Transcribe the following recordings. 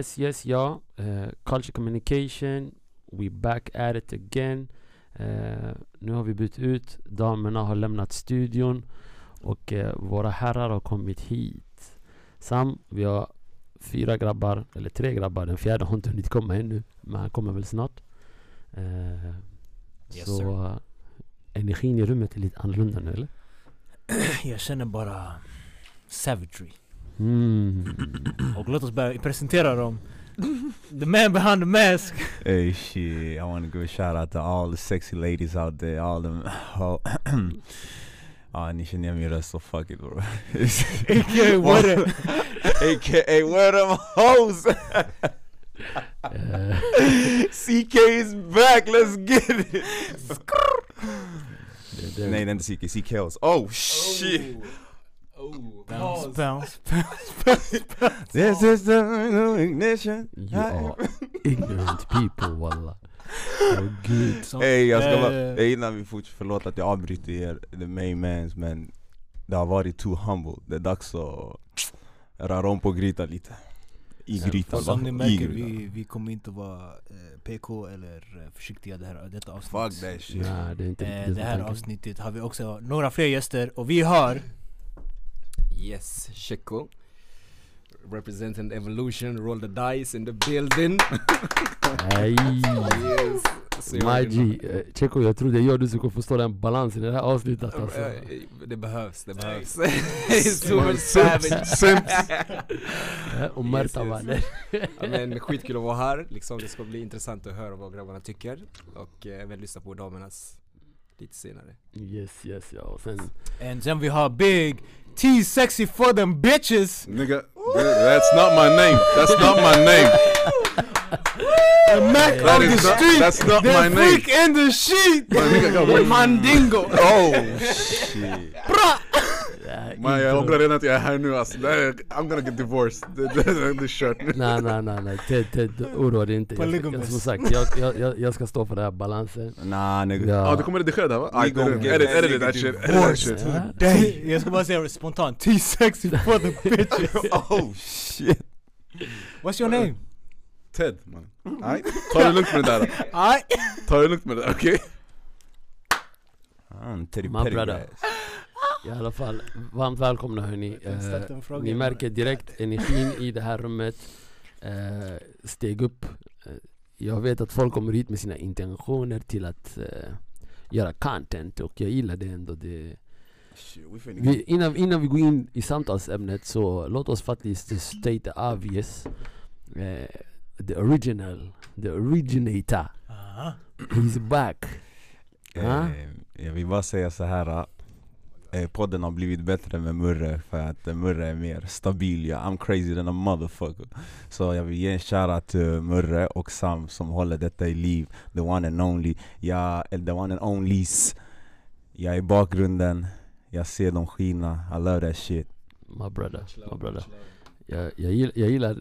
yes, yes, ja. Eh, culture communication, we back at it again. Eh, nu har vi bytt ut, damerna har lämnat studion och eh, våra herrar har kommit hit. Sam, vi har fyra grabbar, eller tre grabbar. Den fjärde har inte hunnit komma ännu, men han kommer väl snart. Eh, Yes, så sir. eh, energin i rummet är lite annorlunda nu eller? Jag känner bara savagery. Mm. Och låt oss börja presentera dem. The man behind the mask. Hey shit, I want to give a shout out to all the sexy ladies out there, all them. Oh, ah, ni känner igen min röst så fuck it bro. AKA what a- AKA where them hoes? CK is back, let's get it! Nej det är inte CK, CK Hills. Oh shit! Bounce, bounce, bounce. This is the ignition. You are ignorant people walla. Åh gud. Som- Hey, jag ska Eh, bara, hey, innan vi fortsätter, förlåt att jag avbryter er, the main mans men det har varit too humble. Det är dags att röra om på grytan lite. I grytan som ni I märker, vi, vi kommer inte vara eh, PK eller eh, försiktiga det här, detta avsnitt. Fuck that shit. Nej det är inte Eh, det här tanken. avsnittet har vi också några fler gäster och vi har Yes, Checo. Representing Evolution, roll the dice in the building. Nej. yes. My G, eh, jag tror det är jag du som kommer få stå den balansen i det här avsnittet alltså. Eh, Det behövs, det behövs. Nej. It's too much savage. Eh, Och Märta Yes, men skitkul att vara här, liksom, det ska bli intressant att höra vad grabbarna tycker och eh, även lyssna på damernas lite senare. Yes yes ja, och sen And sen vi har Big T sexy for them bitches Nigga, that's not my name. That's not my name. The Mac That on the is not- street that's not The my name. freak in the sheet nigga, go, With Mandingo Oh shit. Man, jag ångrar redan att jag är här nu alltså. I'm gonna get divorced. Kört nu. Nej nej nej nej, Ted, Ted oroa dig inte. Jag, som sagt, jag, jag, jag, ska stå för den här balansen. Nah nigga. Ja, Ja. du kommer redigera det här va? Gonna edit, get edit, that edit nigga that shit. Divorced. Jag ska bara säga spontant T sexy for the bitches Oh shit. What's your name? Ted man. Ta det lugnt med det där. Aj. Ta det lugnt med det där, okej? Ah, Teddy My brother. I alla fall, varmt välkomna hörni. Eh, ni märker direkt energin i det här rummet eh, steg upp. Eh, jag vet att folk kommer hit med sina intentioner till att eh, göra content och jag gillar det ändå. Det, vi, innan, innan vi går in i samtalsämnet så låt oss faktiskt state the obvious. Eh, the original, the originator, Aha. he's back. Ah. Eh, jag vill bara säga så här. Eh, podden har blivit bättre med Murre för att eh, Murre är mer stabil. Ja, I'm crazy than a motherfucker. Så jag vill ge en shoutout till Murre och Sam som håller detta i liv. The one and only. Jag, eller the one and onlys. Jag är i bakgrunden. Jag ser dem skina. I love that shit. My brother, my brother. Jag, jag, gillar, jag, gillar,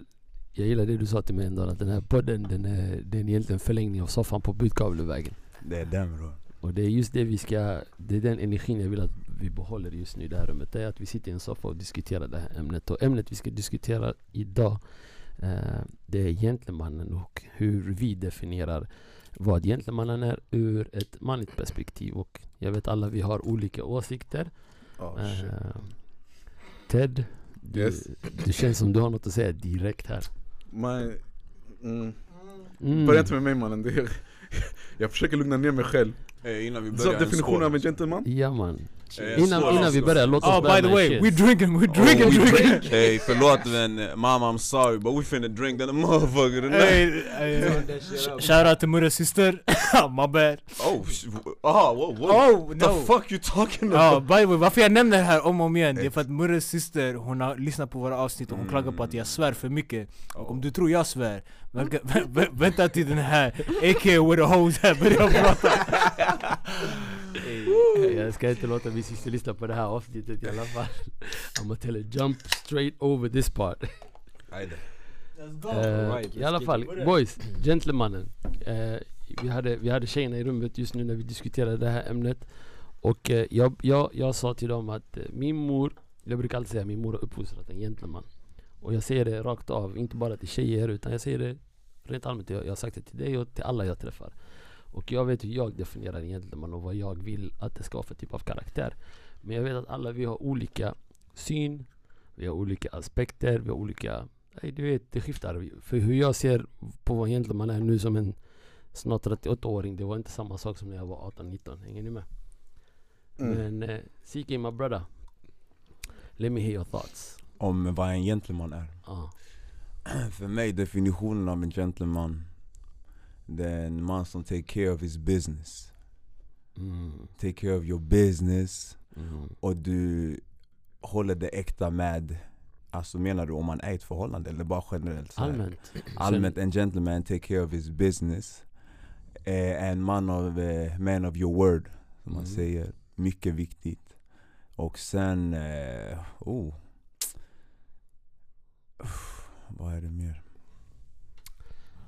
jag gillar det du sa till mig ändå, att den här podden den är, den är egentligen en förlängning av soffan på Budkavlevägen. Det är den bro. Och det är just det vi ska, det är den energin jag vill att vi behåller just nu i det här rummet. Det är att vi sitter i en soffa och diskuterar det här ämnet. Och ämnet vi ska diskutera idag, eh, det är gentlemannen och hur vi definierar vad gentlemannen är ur ett manligt perspektiv. Och jag vet alla vi har olika åsikter. Oh. Eh, Ted, du, Yes. du känns som du har något att säga direkt här. My, mm. Mm. Börja inte med mig mannen. Det är, jag försöker lugna ner mig själv. Eh, innan vi Så definitionen av en gentleman? Ja man. Eh, Innan, skål, innan vi börjar, låt oss Oh börja by the med way, shit. we drinking, we drinking, Oh, we drinking drink. Hey, förlåt men mama I'm sorry but we finna drink than a motherfucker tonight. Hey, hey, sh- shout out to Murras sister, my bad Oh, sh- aha, whoa, whoa. Oh What no the fuck you talking about? by the way, varför jag nämner det här om och om igen, det är för att Murres syster, hon har lyssnat på våra avsnitt och hon klagar på att jag svär för mycket Och om du tror jag svär, vänta, vä- vä- vänta till den här AK with a hose här börjar prata Jag ska inte låta min syster lyssna på det här avsnittet i alla fall. I'm gonna tell her jump straight over this part. Eh, I let's alla fall, boys, gentlemannen. Eh, vi, hade, vi hade tjejerna i rummet just nu när vi diskuterade det här ämnet. Och eh, jag, jag, jag sa till dem att min mor, jag brukar alltid säga att min mor har uppfostrat en gentleman. Och jag säger det rakt av, inte bara till tjejer utan jag säger det rent allmänt. Jag, jag har sagt det till dig och till alla jag träffar. Och jag vet hur jag definierar en gentleman och vad jag vill att det ska vara för typ av karaktär. Men jag vet att alla vi har olika syn, vi har olika aspekter, vi har olika... Nej, du vet, det skiftar. För hur jag ser på vad en gentleman är nu som en snart 38-åring, det var inte samma sak som när jag var 18-19. Hänger ni med? Mm. Men eh, CK my brother, let me hear your thoughts. Om vad en gentleman är. Ah. För mig, definitionen av en gentleman Det är en man som take care of his business Mm. Take care of your business Mm. Och du håller det äkta med Alltså menar du om man är i ett förhållande eller bara generellt? så här? Allmänt. Allmänt, en gentleman take care of his business eh, En man of, eh, man of your word Som man Mm. säger, mycket viktigt Och sen, eh, oh Uff, Vad är det mer?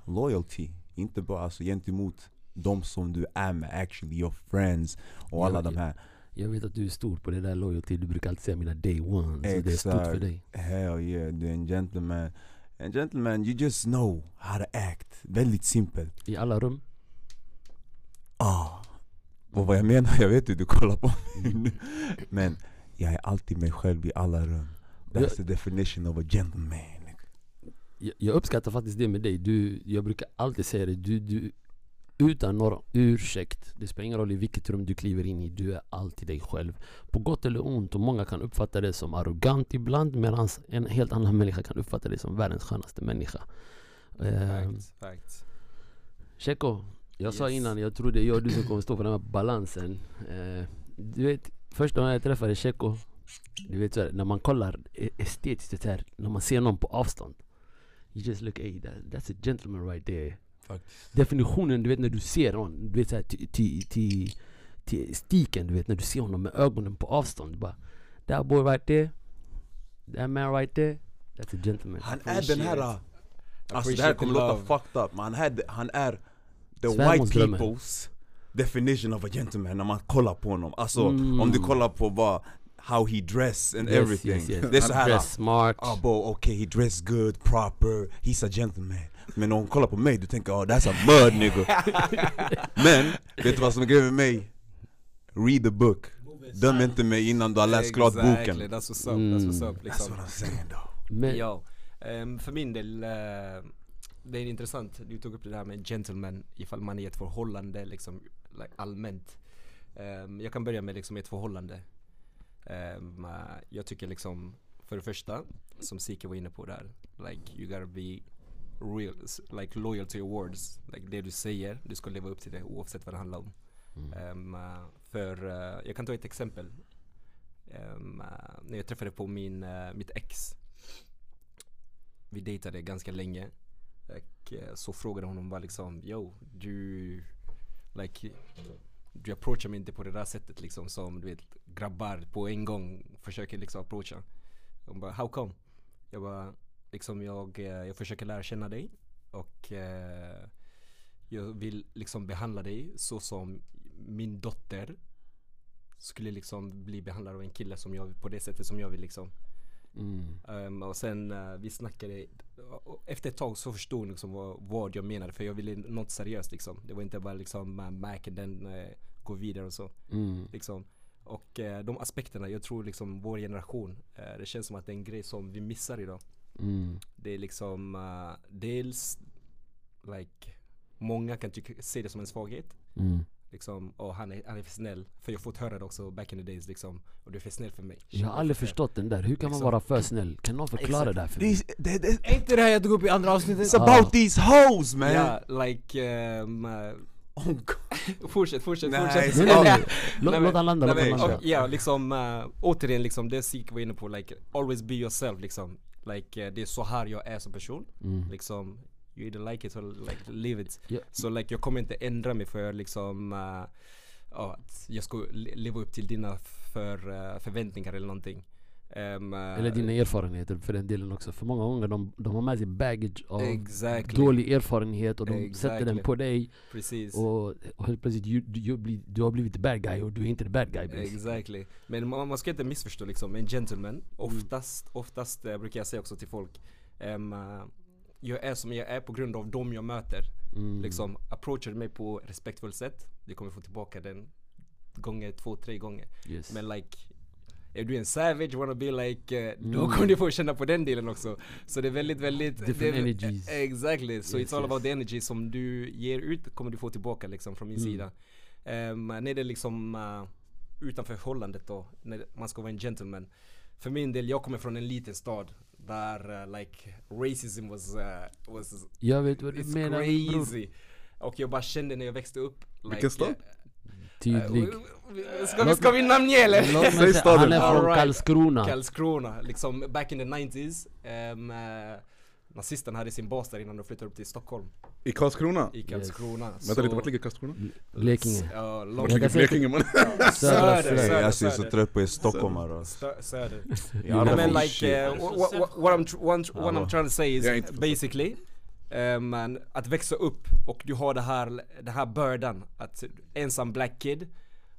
Loyalty, inte bara alltså gentemot de som du är med actually, your friends och alla de här Jag vet att du är stor på det där loyalty, du brukar alltid säga mina day ones. och Det är stort för Exakt. dig. Hell yeah, du är en gentleman En gentleman, you just know how to act Väldigt simpelt I alla rum. Ah. Och vad jag menar, jag vet hur du kollar på mig nu Men jag är alltid mig själv i alla rum That's the definition of a gentleman Jag, uppskattar faktiskt det med dig. Du, jag brukar alltid säga det, du, du utan några ursäkt. Det spelar ingen roll i vilket rum du kliver in i, du är alltid dig själv. På gott eller ont och många kan uppfatta det som arrogant ibland medan en helt annan människa kan uppfatta det som världens skönaste människa. Ehm, Facts. Cheko, jag sa Yes. innan, jag tror det är jag och du som kommer stå för den här balansen. Eh, du vet, första gången jag träffade Cheko, du vet så här, när man kollar e- estetiskt, det här, när man ser någon på avstånd. You just look, hey, that, that's a gentleman right there. Definitionen, du vet när du ser någon, du vet såhär till, stiken, du vet när du ser honom med ögonen på avstånd. Bara, that boy right there, that man right there, that's a gentleman. Han är den här Appreciate. Alltså det här kommer låta fucked up men han är, han är the white people's definition of a gentleman när man kollar på honom Alltså Mm. om du kollar på vad How he dress and Yes, everything yes, yes. Det är så här Dress smart. Ah bo, okay he dress good, proper, he's a gentleman Men om hon kollar på mig, du tänker oh that's a mud nigga Men, vet du vad som är grejen med mig? Read the book Döm inte mig innan du har läst klart Exactly, boken That's what's up, that's what's Mm. up That's liksom. what I'm saying though Men, Ja, ehm, för min del, eh, det är intressant, du tog upp det där med gentleman ifall man är i ett förhållande liksom like, allmänt. Ehm, jag kan börja med liksom ett förhållande. Eh, jag tycker liksom, för det första, som Sika var inne på där, like you gotta be real, like loyal to your words. Like det du säger, du ska leva upp till det oavsett vad det handlar om. Mm. Eh, för, eh, jag kan ta ett exempel. Eh, när jag träffade på min, mitt ex vi dejtade ganska länge och så frågade hon bara liksom Yo, du like du approachar mig inte på det där sättet liksom som du vet grabbar på en gång försöker liksom approacha Hon bara how come? Jag bara liksom jag, eh, jag försöker lära känna dig och eh, jag vill liksom behandla dig så som min dotter skulle liksom bli behandlad av en kille som jag, på det sättet som jag vill liksom mm. Ehm, och sen eh, vi snackade, efter ett tag så förstod hon liksom vad, vad jag menade för jag ville något seriöst liksom. Det var inte bara liksom uh, Mac den uh, gå vidare och så. Mm. Liksom. Och eh, de aspekterna, jag tror liksom vår generation, det känns som att det är en grej som vi missar idag. Mm. Det är liksom uh, dels, like, många kan tycka, se det som en svaghet. Liksom, och han är, han är för snäll. För jag har fått höra det också back in the days liksom. Och du är för snäll för mig. Jag har aldrig För- förstått den där, hur kan man Liksom. vara för snäll? Kan någon förklara det där för mig? That, Är inte det här jag tog upp i andra avsnittet? It's about these hoes man! Ja, like, ehm, eh, Oh, God. fortsätt, fortsätt, Nej, fortsätt. Nej nej nej, låt, låt han landa, låt han landa. Ja, liksom uh, återigen liksom det Sik var inne på, like always be yourself liksom. Like eh, det är så här jag är som person. Mm. Liksom, you either like it or like live it. Ja. Så like jag kommer inte ändra mig för liksom uh, ja, att jag ska le- leva upp till dina för, eh, förväntningar eller någonting. Eh, Eller dina erfarenheter för den delen också. För många gånger de, de har med sig baggage av Exactly. dålig erfarenhet och de sätter den Exactly. på dig Precis. och, och helt plötsligt you, du, bli, du har blivit the bad guy och du är inte the bad guy. Exactly. Men man, man ska inte missförstå liksom, en gentleman, oftast, oftast eh, brukar jag säga också till folk ehm, eh, Jag är som jag är på grund av dem jag möter. Mm. Liksom, approachar mig på respektfullt sätt, du kommer få tillbaka den gånger, två, tre gånger. Yes. Men like är du en savage, wanna be like, eh, då Mm. kommer du få känna på den delen också. Så det är väldigt, väldigt Different det är, energies. Exactly, so Yes, it's all yes. about the energy som du ger ut kommer du få tillbaka liksom från min Mm. sida. Um, när det är liksom uh, utanför förhållandet då, när man ska vara en gentleman. För min del, jag kommer från en liten stad där uh, like racism was, uh, was Jag vet vad du menar bror. crazy. Och jag bara kände när jag växte upp like, Vilken stad? eh, Tydlig. eh, ska, vi, ska vi namnge eller? Låt mig Säg säga, staden. han är från Alright. Karlskrona. Karlskrona, liksom back in the 90s um, uh, Nazisten hade sin bas där innan de flyttade upp till Stockholm I Karlskrona? I Karlskrona Vänta lite, vart ligger Karlskrona? Blekinge. Ja, långt Vart Jag ligger Blekinge man? Söder, Sverige. söder. Jag ser så trött på er stockholmare alltså. Söder Ja, Nej, men like, uh, what, what, what, I'm, what, what I'm trying to say is är basically um, man, Att växa upp och du har det här, den här bördan Att ensam black kid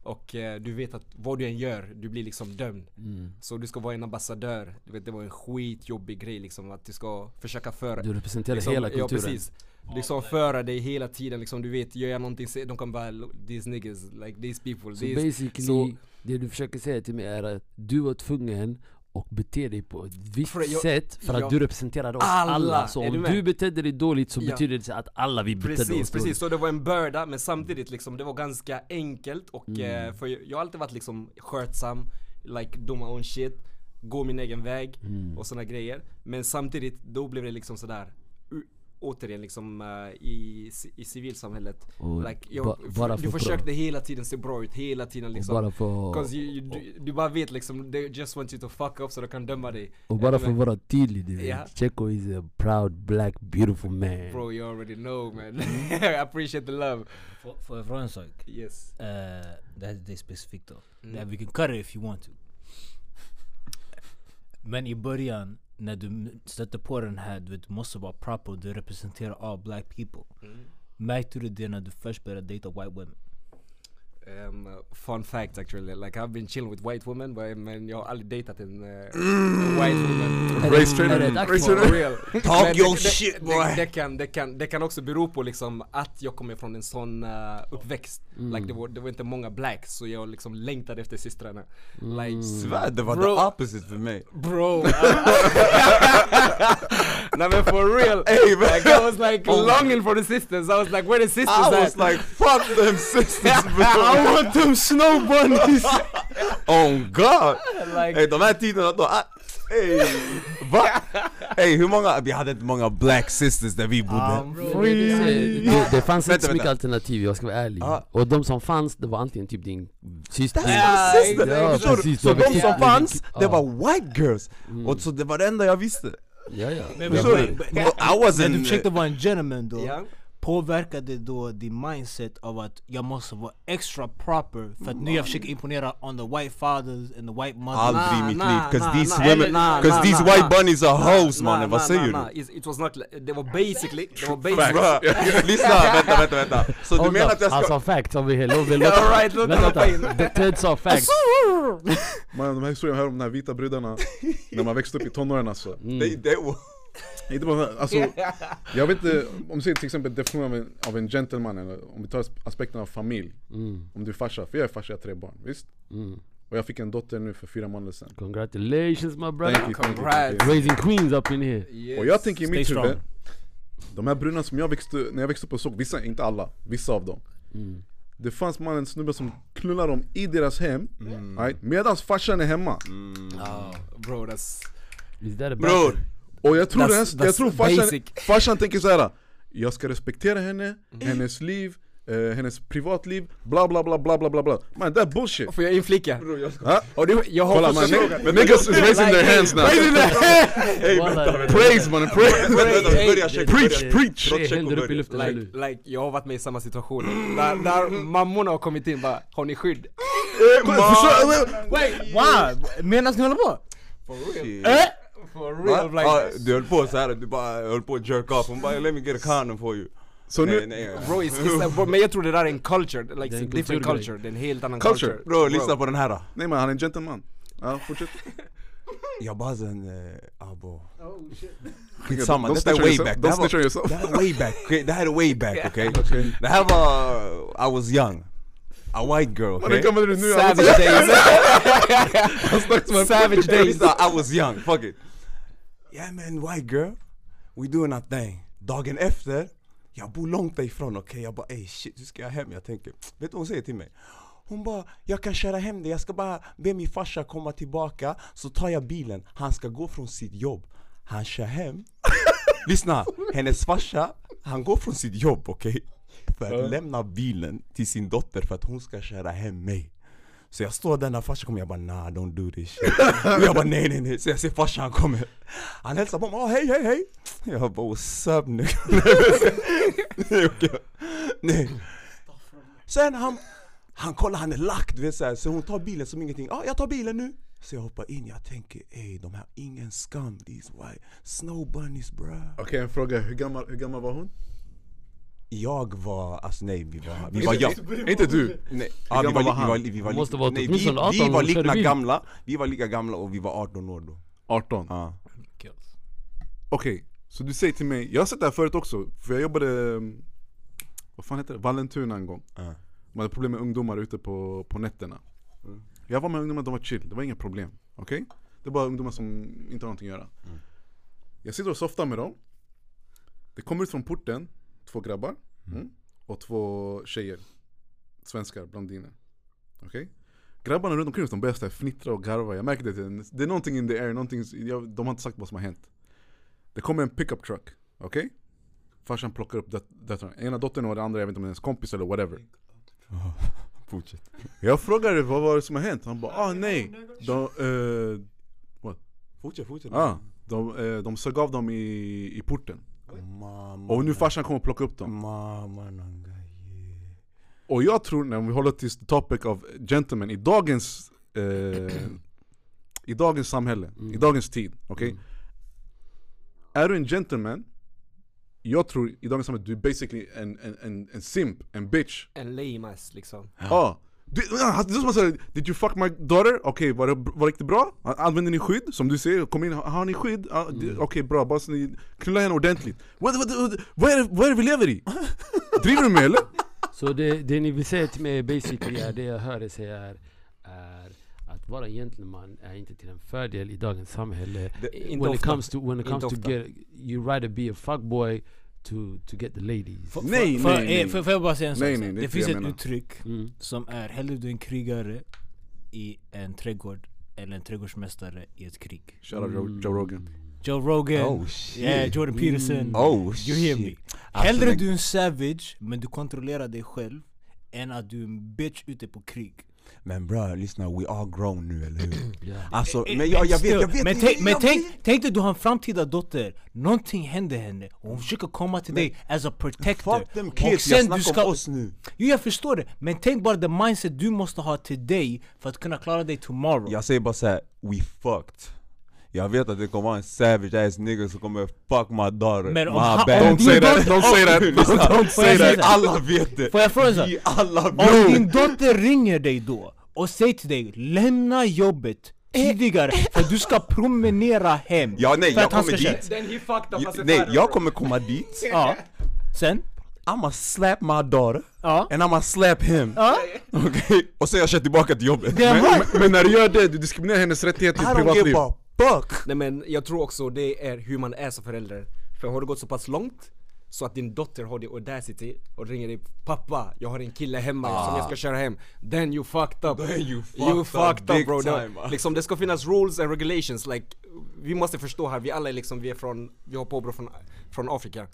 och eh, du vet att vad du än gör, du blir liksom dömd Mm. Så du ska vara en ambassadör, du vet det var en skitjobbig grej liksom att du ska försöka föra Du representerar liksom, hela Ja kulturen. precis Liksom föra dig hela tiden liksom, du vet gör jag någonting, de kan bara "Look, these niggas, like these people, Så these basically, så- det du försöker säga till mig är att du var tvungen och bete dig på ett visst För jag- sätt för att jag- du representerade oss Alla, alla. Så du om du betedde dig dåligt så Ja. betyder det att alla vi betedde Precis, oss precis. dåligt. Så det var en börda men samtidigt liksom det var ganska enkelt och Mm. eh, för jag, jag har alltid varit liksom skötsam, like do my own shit, gå min egen väg Mm. och såna grejer. Men samtidigt då blev det liksom sådär återigen liksom eh, i, i civilsamhället. Like, jag, ba- bara du för försökte hela tiden se bra ut, hela tiden liksom. bara för, you, you, du, du bara vet liksom, they just want you to fuck up så de kan döma dig. och bara för att vara tydlig, du. Checo is a proud black beautiful man. Bro you already know man. Mm. I appreciate the love. Får jag fråga en sak? Yes. Eh, det här det är specifikt då. Mm. We can cut it if you want to. Men i början, när du stötte på den här, du vet, måste vara proper, du representerar all black people. Mm. Märkte du det när du först började dejta white women? Um, fun fact actually, like I've been chilling with white women but, men jag har aldrig dejtat en uh, white woman Race trainer, race for trainer. real. Talk Men your shit, boy. Det, kan, det, kan, det kan också bero på liksom att jag kommer från en sån uh, uppväxt Mm. Like det var, det var inte många blacks så jag liksom längtade efter systrarna Mm. Like Svär, det var Bro. the opposite för mig. Bro Nej men for real Hey. Like I was like Oh. longing for the sisters I was like where the sisters I was at? like fuck them sisters bro. I want them snow bunnies Oh god! like, Hey, de här tiderna då, ah, hey, va? Hey, hur många, vi hade inte många black sisters där vi bodde. I'm Bro, det, det, fanns inte så mycket alternativ, jag ska vara ärlig. Ja. Och de som fanns, det var antingen typ din syster Ja, sister, Ja, du? precis, Så de växt som fanns, det ja. var white girls. Mm. Och så det var det enda jag visste. Ja, ja. Du? men- Och I wasn't... du försökte vara en gentleman då, Ja. Påverkade då din mindset av att jag måste vara extra proper för att nu jag försöker imponera on the white fathers and the white mothers Aldrig i mitt liv, cause nah, these nah, women, nah, cause nah, these nah, white nah. bunnies are hoes Nah, mannen, vad nah, säger nah, du? It, it was not, det var basically, det var basically. Lyssna, vänta, vänta, vänta. Så du menar att jag Han ska... sa facts om vi hela låt All right, låt Vänta, vänta. Ted sa facts Man, de här historierna jag hör om de här vita brudarna När man växte upp i tonåren alltså Mm. Det, det, Inte bara, alltså, jag vet inte, om du ser till exempel definitionen av en, av en gentleman eller om vi tar aspekten av familj Mm, Om du är farsa, för jag är farsa, jag har tre barn, visst? mm. Och jag fick en dotter nu för fyra månader sedan Congratulations my brother Thank you, thank you, thank you. Congrats. Raising queens up in here Yes. Och jag tänker i mitt huvud De här brudarna som jag växte, när jag växte upp och såg, vissa, inte alla, vissa av dem Mm. Det fanns man en snubbe som knullar dem i deras hem, Mm. right? medans farsan är hemma Oh, bro that's Is that a Bror! Och jag tror, That's- här, jag that's tror farsan, farsan tänker så här. Jag ska respektera henne, hennes liv, eh, hennes privatliv, bla bla bla bla bla bla bla Man det är bullshit! Får jag inflika? Ha? Och du, jag har Kolla fått man, niggas is raising their hands now! Raising their. Praise mannen, praise! Preach, preach. Checo händer upp i luften Like, like, jag har varit med i samma situation där, där mammorna har kommit in bara, har ni skydd? Eh, Wait, wow! Medan ni håller på? For real. Shit. For real like this. du höll på såhär, du bara höll på att jerk off, hon bara 'let me get a condom for you' Så Nej, nu, nej, Bro, it's, it's like, bro, men jag tror det där är en culture, like en a different culture, det är en helt annan Culture. culture Bro, lyssna på den här då. nej men han är en gentleman. Ja, fortsätt. Jag bara sen, eh, abo. Don't Skitsamma, detta snitch är on way yourself. back. Det Don't här var- snitch on yourself. Det här är way back? Det här är way back, okej? Det här var, I was young. A white girl, du nu? Savage days! Savage days! I was young, fuck it. Yeah man, white girl. We doing our thing. Dagen efter, jag bor långt ifrån, okej? Jag bara ey shit, hur ska jag hem? Jag tänker, vet du vad hon säger till mig? Hon bara, jag kan köra hem dig, jag ska bara be min farsa komma tillbaka Så tar jag bilen, han ska gå från sitt jobb Han kör hem Lyssna, hennes farsa, han går från sitt jobb okej? För att lämna bilen till sin dotter för att hon ska köra hem mig så jag står där när farsan kommer, jag bara nah don't do this shit. Jag bara nej nej nej, så jag ser farsan kommer Han hälsar på mig, oh, hej hej hej. Jag bara oh, what's up nu? Nej, okej. Nej. Sen han, han kollar, han är lack du vet såhär, så hon tar bilen som ingenting, ja ah, jag tar bilen nu. Så jag hoppar in, jag tänker ey de här ingen skam, these white snow bunnies bruh. Okej en fråga, hur gammal, hur gammal var hon? Jag var, alltså nej vi var, vi var Inte- jag Inte du? Nej, vi, var, var vi var, vi var, Han li- måste vara nej, vi, åtminstone 18 vi var lika gamla, vi var lika gamla och vi var 18 år då. 18? ja. Okej, så du säger till mig, jag har sett det här förut också, för jag jobbade, mm, vad fan heter det, Vallentuna en gång. Ja. Man hade problem med ungdomar ute på, på nätterna. Jag var med ungdomar, de var chill, det var inga problem, okej? Det är bara ungdomar som inte har någonting att göra. Jag sitter och softar med dem. Det kommer ut från porten, två grabbar. Mm, och två tjejer. Svenskar, blondiner Okej? Grabbarna runt omkring oss, de börjar så fnittra och garva, jag märker det, det är någonting in the air, någonting, jag, de har inte sagt vad som har hänt. Det kommer en pickup truck, okej? Farsan plockar upp döt- döttrarna, ena dottern och den andra, jag vet inte om det är ens kompis eller whatever. Fortsätt. Jag frågade vad var det som har hänt, han bara ah nej. De, eh, Fortsätt, fortsätt. Ah, de, eh, de sög av dem i, i porten Och nu farsan kommer plocka upp dem. Och jag tror, när vi håller till topic of gentlemen i dagens eh, I dagens samhälle, i dagens tid, okej? Är du en gentleman? Jag tror i dagens samhälle, du är basically en, en, en, en simp, en bitch. En lame ass liksom. Ja. Du, ja, det är som att säga, did you fuck my daughter? Okej, var det var det bra? Använder ni skydd? Som du säger, kom in, har, ni skydd? Det- Okej bra, bara så ni knulla henne ordentligt Vad, vad, vad, vad, är det, vad är det vi lever i? Driver du med eller? Så det, det ni vill säga till mig basically är det jag hör er säga är, är att vara gentleman är inte till en fördel i dagens samhälle. Inte when it ofta. comes to when it Inte comes to ofta. get you rather be a fuckboy to to get the ladies. Får- Nej, får- nej, eh, nej. Får får jag bara säga en sak? Nej, nej, här? det finns ett menar. uttryck Mm. som är hellre du är en krigare i en trädgård eller en trädgårdsmästare i ett krig. Shoutout Joe, Joe Rogan Joe Rogan, Oh shit yeah, Jordan Peterson, Oh you hear me. shit Alltså, Hellre men- du är en savage, men du kontrollerar dig själv Än att du är en bitch ute på krig Men bro, lyssna, we all grown nu eller hur? Yeah. Alltså, Eh, men jag, jag vet, still, jag vet Men, jag- tänk, men jag tänk, vet. tänk dig du har en framtida dotter, någonting händer henne. Och hon försöker komma till dig as a protector. Fuck them Och kids, jag sen snackar du ska, om oss nu. Jo jag förstår det, men tänk bara the mindset du måste ha till dig för att kunna klara dig tomorrow. Jag säger bara såhär, we fucked Jag vet att det kommer vara en savage ass nigga som kommer fuck my daughter Men om my han- bad. om Don't say that, don't say that, don't say that? Alla vet det! Får jag fråga? Vi alla Om din dotter ringer dig då och säger till dig lämna jobbet tidigare för du ska promenera hem. Ja nej, för jag kommer dit. Ja, Nej, jag kommer komma dit. Ja, sen? I'ma slap my daughter Ja, and I'ma slap him. Ja. Okej? Och sen jag kör tillbaka till jobbet. Men, men, men när du gör det, du diskriminerar hennes rättighet I till privatliv fuck! Nej men jag tror också det är hur man är som förälder. För har det gått så pass långt så att din dotter har the audacity och ringer dig Pappa, jag har en kille hemma som jag ska köra hem. Then you fucked up. Then you fucked You up fucked up big bro. Time, va? Liksom det ska finnas rules and regulations. Like Vi måste förstå här, vi alla är liksom, vi är från, vi har påbrå från, från Afrika.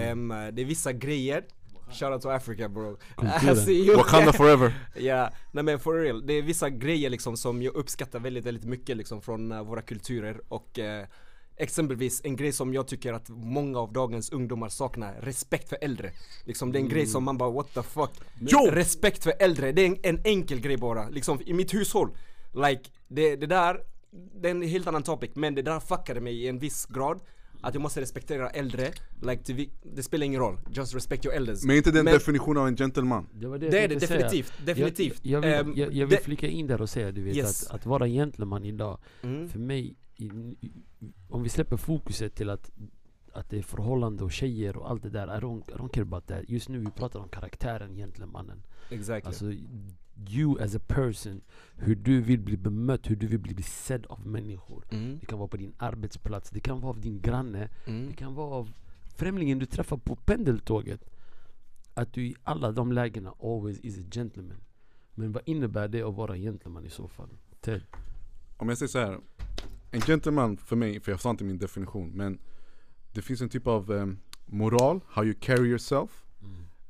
Ehm, Det är vissa grejer Shoutout to Africa bro. You. Wakanda forever. Ja, nej men for real, det är vissa grejer liksom som jag uppskattar väldigt, väldigt mycket liksom från eh, våra kulturer och eh, Exempelvis en grej som jag tycker att många av dagens ungdomar saknar, respekt för äldre. Liksom det är en grej som man bara what the fuck? Jo! Respekt för äldre, det är en, en enkel grej bara, liksom i mitt hushåll Like, det, det där det är en helt annan topic, men det där fuckade mig i en viss grad Att jag måste respektera äldre, like, det spelar ingen roll, just respect your elders Men inte den Men- definitionen av en gentleman? Det, var det, Det är det tänkte säga. definitivt, definitivt Jag, jag vill, Ehm, jag, jag vill flika in där och säga du vet Yes. att, att vara gentleman idag mm. För mig, i, om vi släpper fokuset till att, att det är förhållande och tjejer och allt det där I don't, I don't care about that Just nu vi pratar om karaktären gentlemannen Exactly Alltså you as a person Hur du vill bli bemött, hur du vill bli sedd av människor mm. Det kan vara på din arbetsplats, det kan vara av din granne Mm. Det kan vara av främlingen du träffar på pendeltåget Att du i alla de lägena always is a gentleman Men vad innebär det att vara gentleman i så fall? Ted? Om jag säger så här. En gentleman för mig, för jag sa inte min definition, men det finns en typ av em, moral, how you carry yourself,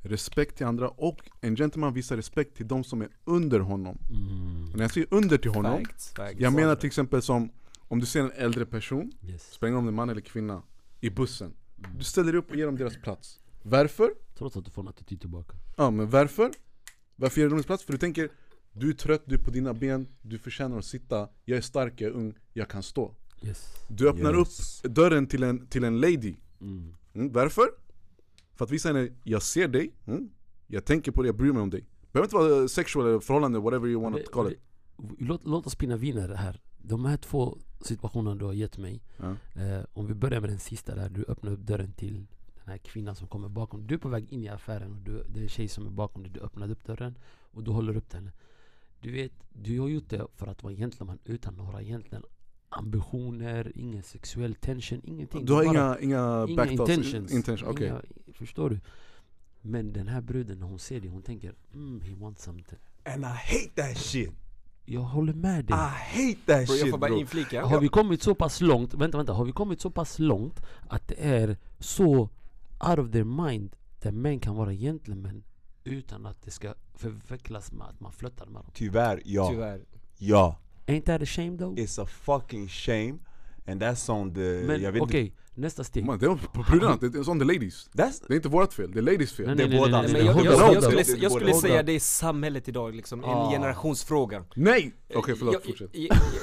respekt till andra och en gentleman visar respekt till de som är under honom. Mm. Och när jag säger under till honom, Facts, facts. jag menar till exempel som om du ser en äldre person, Yes. spelar om det är man eller kvinna, i bussen. Du ställer dig upp och ger dem deras plats. Varför? Trots att du får en attityd tillbaka Ja men varför? Varför ger du dem deras plats? För du tänker, du är trött, du är på dina ben, du förtjänar att sitta, jag är stark, jag är ung, jag kan stå. Yes Du öppnar Yes. upp dörren till en, till en lady. mm. Mm, varför? För att visa henne, jag ser dig, mm, jag tänker på dig, jag bryr mig om dig. behöver inte vara sexual eller förhållande, whatever you want to call it. det- låt, låt oss spinna vidare här De här två situationerna du har gett mig Ja. eh, Om vi börjar med den sista där, du öppnar upp dörren till den här kvinnan som kommer bakom Du är på väg in i affären och du, det är en tjej som är bakom dig Du öppnar upp dörren och du håller upp henne Du vet, du har gjort det för att vara gentleman utan några egentligen ambitioner, ingen sexuell tension, ingenting Du har inga, inga, Inga backdoors, intentions. intention, okej. Inga, förstår du? Men den här bruden när hon ser det, hon tänker mm, he wants something And I hate that shit. Jag håller med dig I hate that Bro, jag shit får bara bro. inflika Har vi kommit så pass långt, vänta vänta, har vi kommit så pass långt att det är så out of their mind där män kan vara gentlemen utan att det ska förvecklas med att man flörtar med dem? Tyvärr, ja. Tyvärr Ja. Ain't that a shame though? It's a fucking shame. And that's on the... Men jag vet okej, inte. nästa steg Man, det är på brudarna, det är sån the ladies. That's... Det är inte vårt fel, det är ladies fel. Nej, Det är nej, nej, båda. nej, Men nej, jag, jag, on, on. skulle, jag skulle säga det är samhället idag liksom, en Ah. generationsfråga Nej! Okej förlåt, Jag- fortsätt.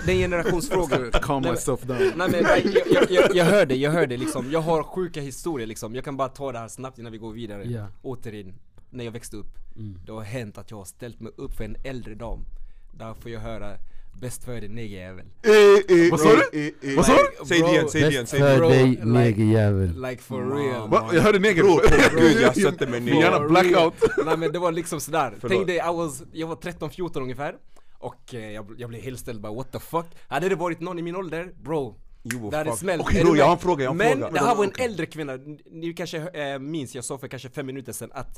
Det är en generationsfråga Calm Nej, myself down. Nej men jag, jag, jag, jag hör det, jag hör det liksom Jag har sjuka historier liksom Jag kan bara ta det här snabbt innan vi går vidare Ja. Återigen, när jag växte upp Mm. Det har hänt att jag har ställt mig upp för en äldre dam Där får jag höra Bäst för dig negerjävel Eh, Vad sa du? Vad sa du? Säg det igen, säg det igen, Bäst för dig like- negerjävel Like for real Va? Jag hörde neger. Bro, gud jag sätter mig ner. blackout. Nej men det var liksom sådär, tänk dig, I was, jag var 13-14 ungefär Och eh, jag, jag blev helt ställd bara what the fuck Hade det varit någon i min ålder, bro Det hade fuck- smällt Okej bro, jag har en fråga, jag har en Men fråga. det här var en äldre kvinna, ni kanske äh, minns, jag sa för kanske fem minuter sedan att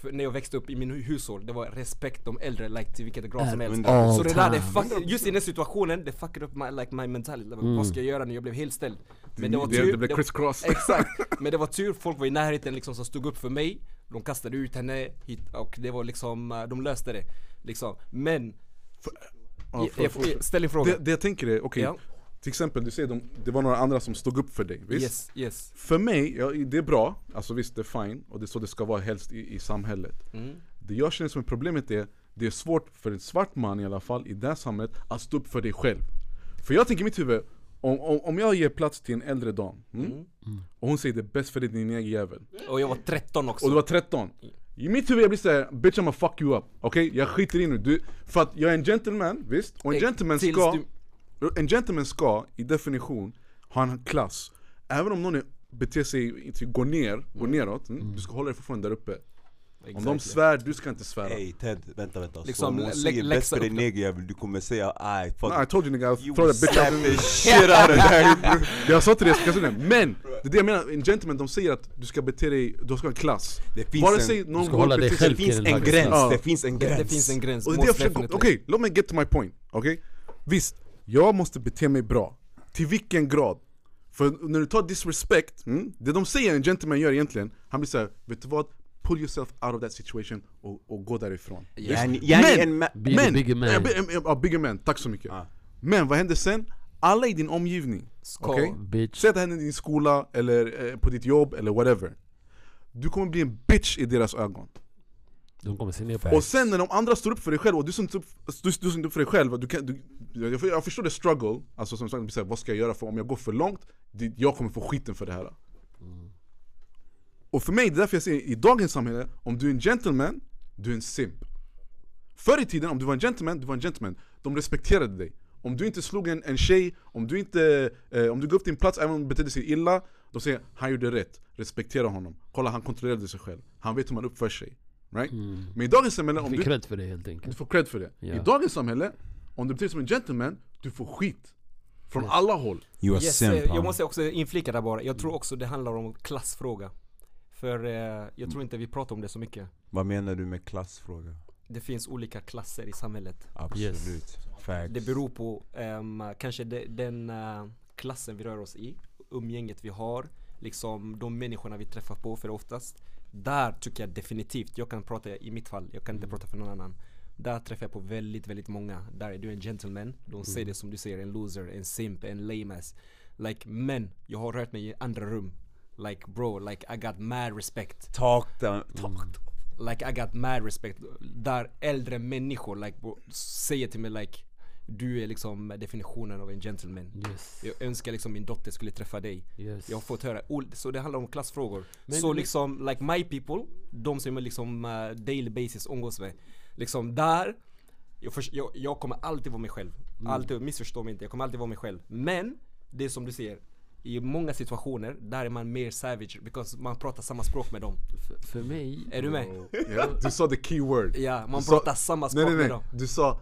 för när jag växte upp i min hu- hushåll, det var respekt de äldre like till vilket grad som helst. all Så det där, det fuck, just i den situationen, det fuckade upp my, like my mentality, Mm. vad ska jag göra nu? Jag blev helt ställd. Men det var tur, det blev criss cross. Exakt, men det var tur, folk var i närheten liksom som stod upp för mig. De kastade ut henne hit, och det var liksom, eh, de löste det liksom. Men, Ja, jag, för- för- ställ en fråga. Det, det jag tänker är, okej, Ja. Till exempel du säger de, det var några andra som stod upp för dig, visst? Yes, yes. För mig, ja, det är bra, alltså visst det är fine, och det är så det ska vara helst i, i samhället. Mm. Det jag känner som problemet är, det är svårt för en svart man i alla fall, i det här samhället, att stå upp för dig själv. För jag tänker i mitt huvud, om, om, om jag ger plats till en äldre dam, mm, Mm. och hon säger det är bäst för dig din egen jävel. Och jag var 13 också. Och du var 13 I mitt huvud jag blir såhär, bitch I'ma fuck you up, okej? Jag skiter i nu, du, för att jag är en gentleman, visst? Och en gentleman ska, du- en gentleman ska i definition ha en klass Även om någon är, beter sig, inte går ner, går neråt, mm, du ska hålla dig fortfarande där uppe Om de Exactly. svär, du ska inte svära Ey Ted, vänta vänta. Liksom, så om hon säger bäst för det. negerjävel, du kommer säga aj fuck Nah, I told you nigga, I'll throw that bitch out the shit out of bro. Jag sa till dig, jag ska säga det, men! Det är det jag menar, en gentleman de säger att du ska bete dig, du ska ha en klass Det finns Vare en- sig någon ska hålla dig själv Det finns en en gräns, det finns en gräns det finns en gräns, okej, låt mig get to my point, okej? Visst, jag måste bete mig bra, till vilken grad? För när du tar disrespect, mm, det de säger en gentleman gör egentligen, han blir såhär, vet du vad? Pull yourself out of that situation och, och gå därifrån Yani, yani Men- Be Men, bigger man Ja, bi- ja, ja, bigger man, tack så mycket Ah. Men vad händer sen? Alla i din omgivning, Ska- okej? Bitch Säg att det händer i din skola, eller eh, på ditt jobb, eller whatever Du kommer bli en bitch i deras ögon De kommer se ner på Och sen när de andra står upp för dig själv och du som står upp, du, du står inte upp för dig själv, du kan, du, jag, jag förstår det struggle, alltså som sagt, vad ska jag göra för om jag går för långt, det, jag kommer få skiten för det här. Och för mig, det är därför jag säger i dagens samhälle, om du är en gentleman, du är en simp. Förr i tiden, om du var en gentleman, du var en gentleman. De respekterade dig. Om du inte slog en, en tjej, om du inte, eh, om du gav upp din plats även om du betedde sig illa De säger han gjorde rätt, respektera honom. Kolla han kontrollerade sig själv, han vet hur man uppför sig Right? Mm. Men i dagens samhälle, om du, cred för det helt du enkelt. får cred för det. Ja. I dagens samhälle, om du beter dig som en gentleman, du får skit Från alla håll. You a Yes, simp eh, jag måste också inflika där bara, jag tror också det handlar om klassfråga. För eh, jag tror inte vi pratar om det så mycket. Vad menar du med klassfråga? Det finns olika klasser i samhället. Absolut, facts. Det beror på ehm, kanske de, den eh, klassen vi rör oss i, umgänget vi har, liksom de människorna vi träffar på för oftast. Där tycker jag definitivt, jag kan prata i mitt fall, jag kan inte prata för någon annan. Där träffar jag på väldigt, väldigt många. Där är du en gentleman, de ser det som du säger, en loser, en simp, en lame ass. Like men, jag har rört mig i andra rum. Like bro, like I got mad respect. Talk them, talk Like I got mad respect. Där äldre människor like bro, säger till mig like du är liksom definitionen av en gentleman. Yes. Jag önskar liksom min dotter skulle träffa dig. yes. Jag har fått höra, så det handlar om klassfrågor. Men- så men- liksom, like my people, de som jag liksom uh, daily basis umgås med. Liksom där, jag, förs- jag, jag kommer alltid vara mig själv. Mm. Alltid, missförstå mig inte, jag kommer alltid vara mig själv. Men, det är som du säger, i många situationer, där är man mer savage, because man pratar samma språk med dem. För, för mig, Är du med? Ja, Du sa the key word Ja, man Du sa- pratar samma Nej språk nej med nej, dem. du sa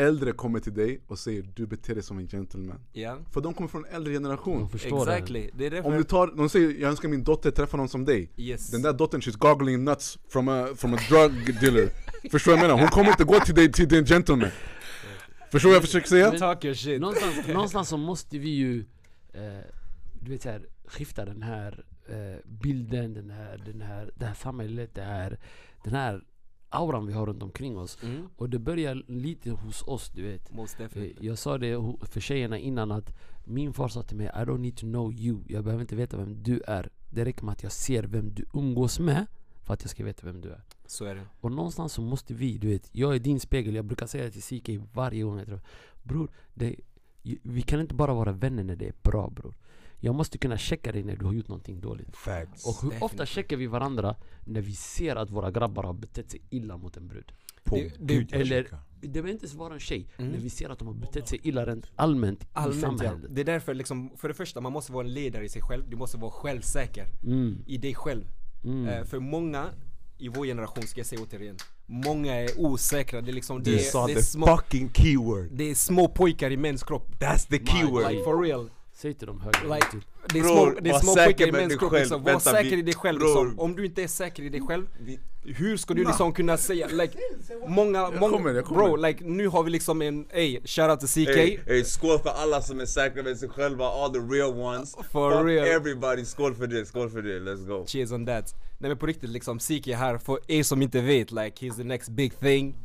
äldre kommer till dig och säger du beter dig som en gentleman Ja, För de kommer från en äldre generation det. exactly. Det är därför, Om du tar, de säger jag önskar min dotter träffa någon som dig yes. Den där dottern she's goggling nuts from a, from a drug dealer Förstår du vad jag menar? Hon kommer inte gå till dig till din gentleman Förstår du vad jag försöker säga? Talk your shit. Någonstans, någonstans så måste vi ju, eh, du vet så här, skifta den här eh, bilden, den här, den här, det här samhället, det här, den här auran vi har runt omkring oss. Mm, Och det börjar lite hos oss, du vet. Eh. Jag sa det för tjejerna innan att min far sa till mig I don't need to know you, jag behöver inte veta vem du är. Det räcker med att jag ser vem du umgås med för att jag ska veta vem du är. Så är det. Och någonstans så måste vi, du vet, jag är din spegel, jag brukar säga till CK varje gång jag träffar Bror, det, vi kan inte bara vara vänner när det är bra bror Jag måste kunna checka dig när du har gjort någonting dåligt Facts Och hur ofta Definitivt. checkar vi varandra när vi ser att våra grabbar har betett sig illa mot en brud? På det- det- eller-. Det behöver inte ens vara en tjej, Mm. när vi ser att de har betett sig illa rent allmänt, i Allmänt ja. samhället Det är därför liksom, för det första man måste vara en ledare i sig själv, du måste vara självsäker mm. i dig själv. Mm. Eh, för många i vår generation, ska jag säga återigen, många är osäkra, det är liksom, det Du sa det är, the små, fucking keyword det är små pojkar i mäns kropp. That's the keyword Like for real. Säg till dem högre Like, till. det är Bror, små, det är små pojkar i kropp själv. liksom. Var Vänta, säker vi- i dig själv bror. liksom. Om du inte är säker i dig själv, Vi- hur ska du liksom kunna säga, like, många, många, kommer, jag kommer. bro, like nu har vi liksom en, ey, shoutout till CK. Hey, hey, skål för alla som är säkra med sig själva, all the real ones For Fuck real. everybody, skål för det, skål för det, let's go Cheers on that. Nej men på riktigt liksom, är här för er som inte vet, like he's the next big thing.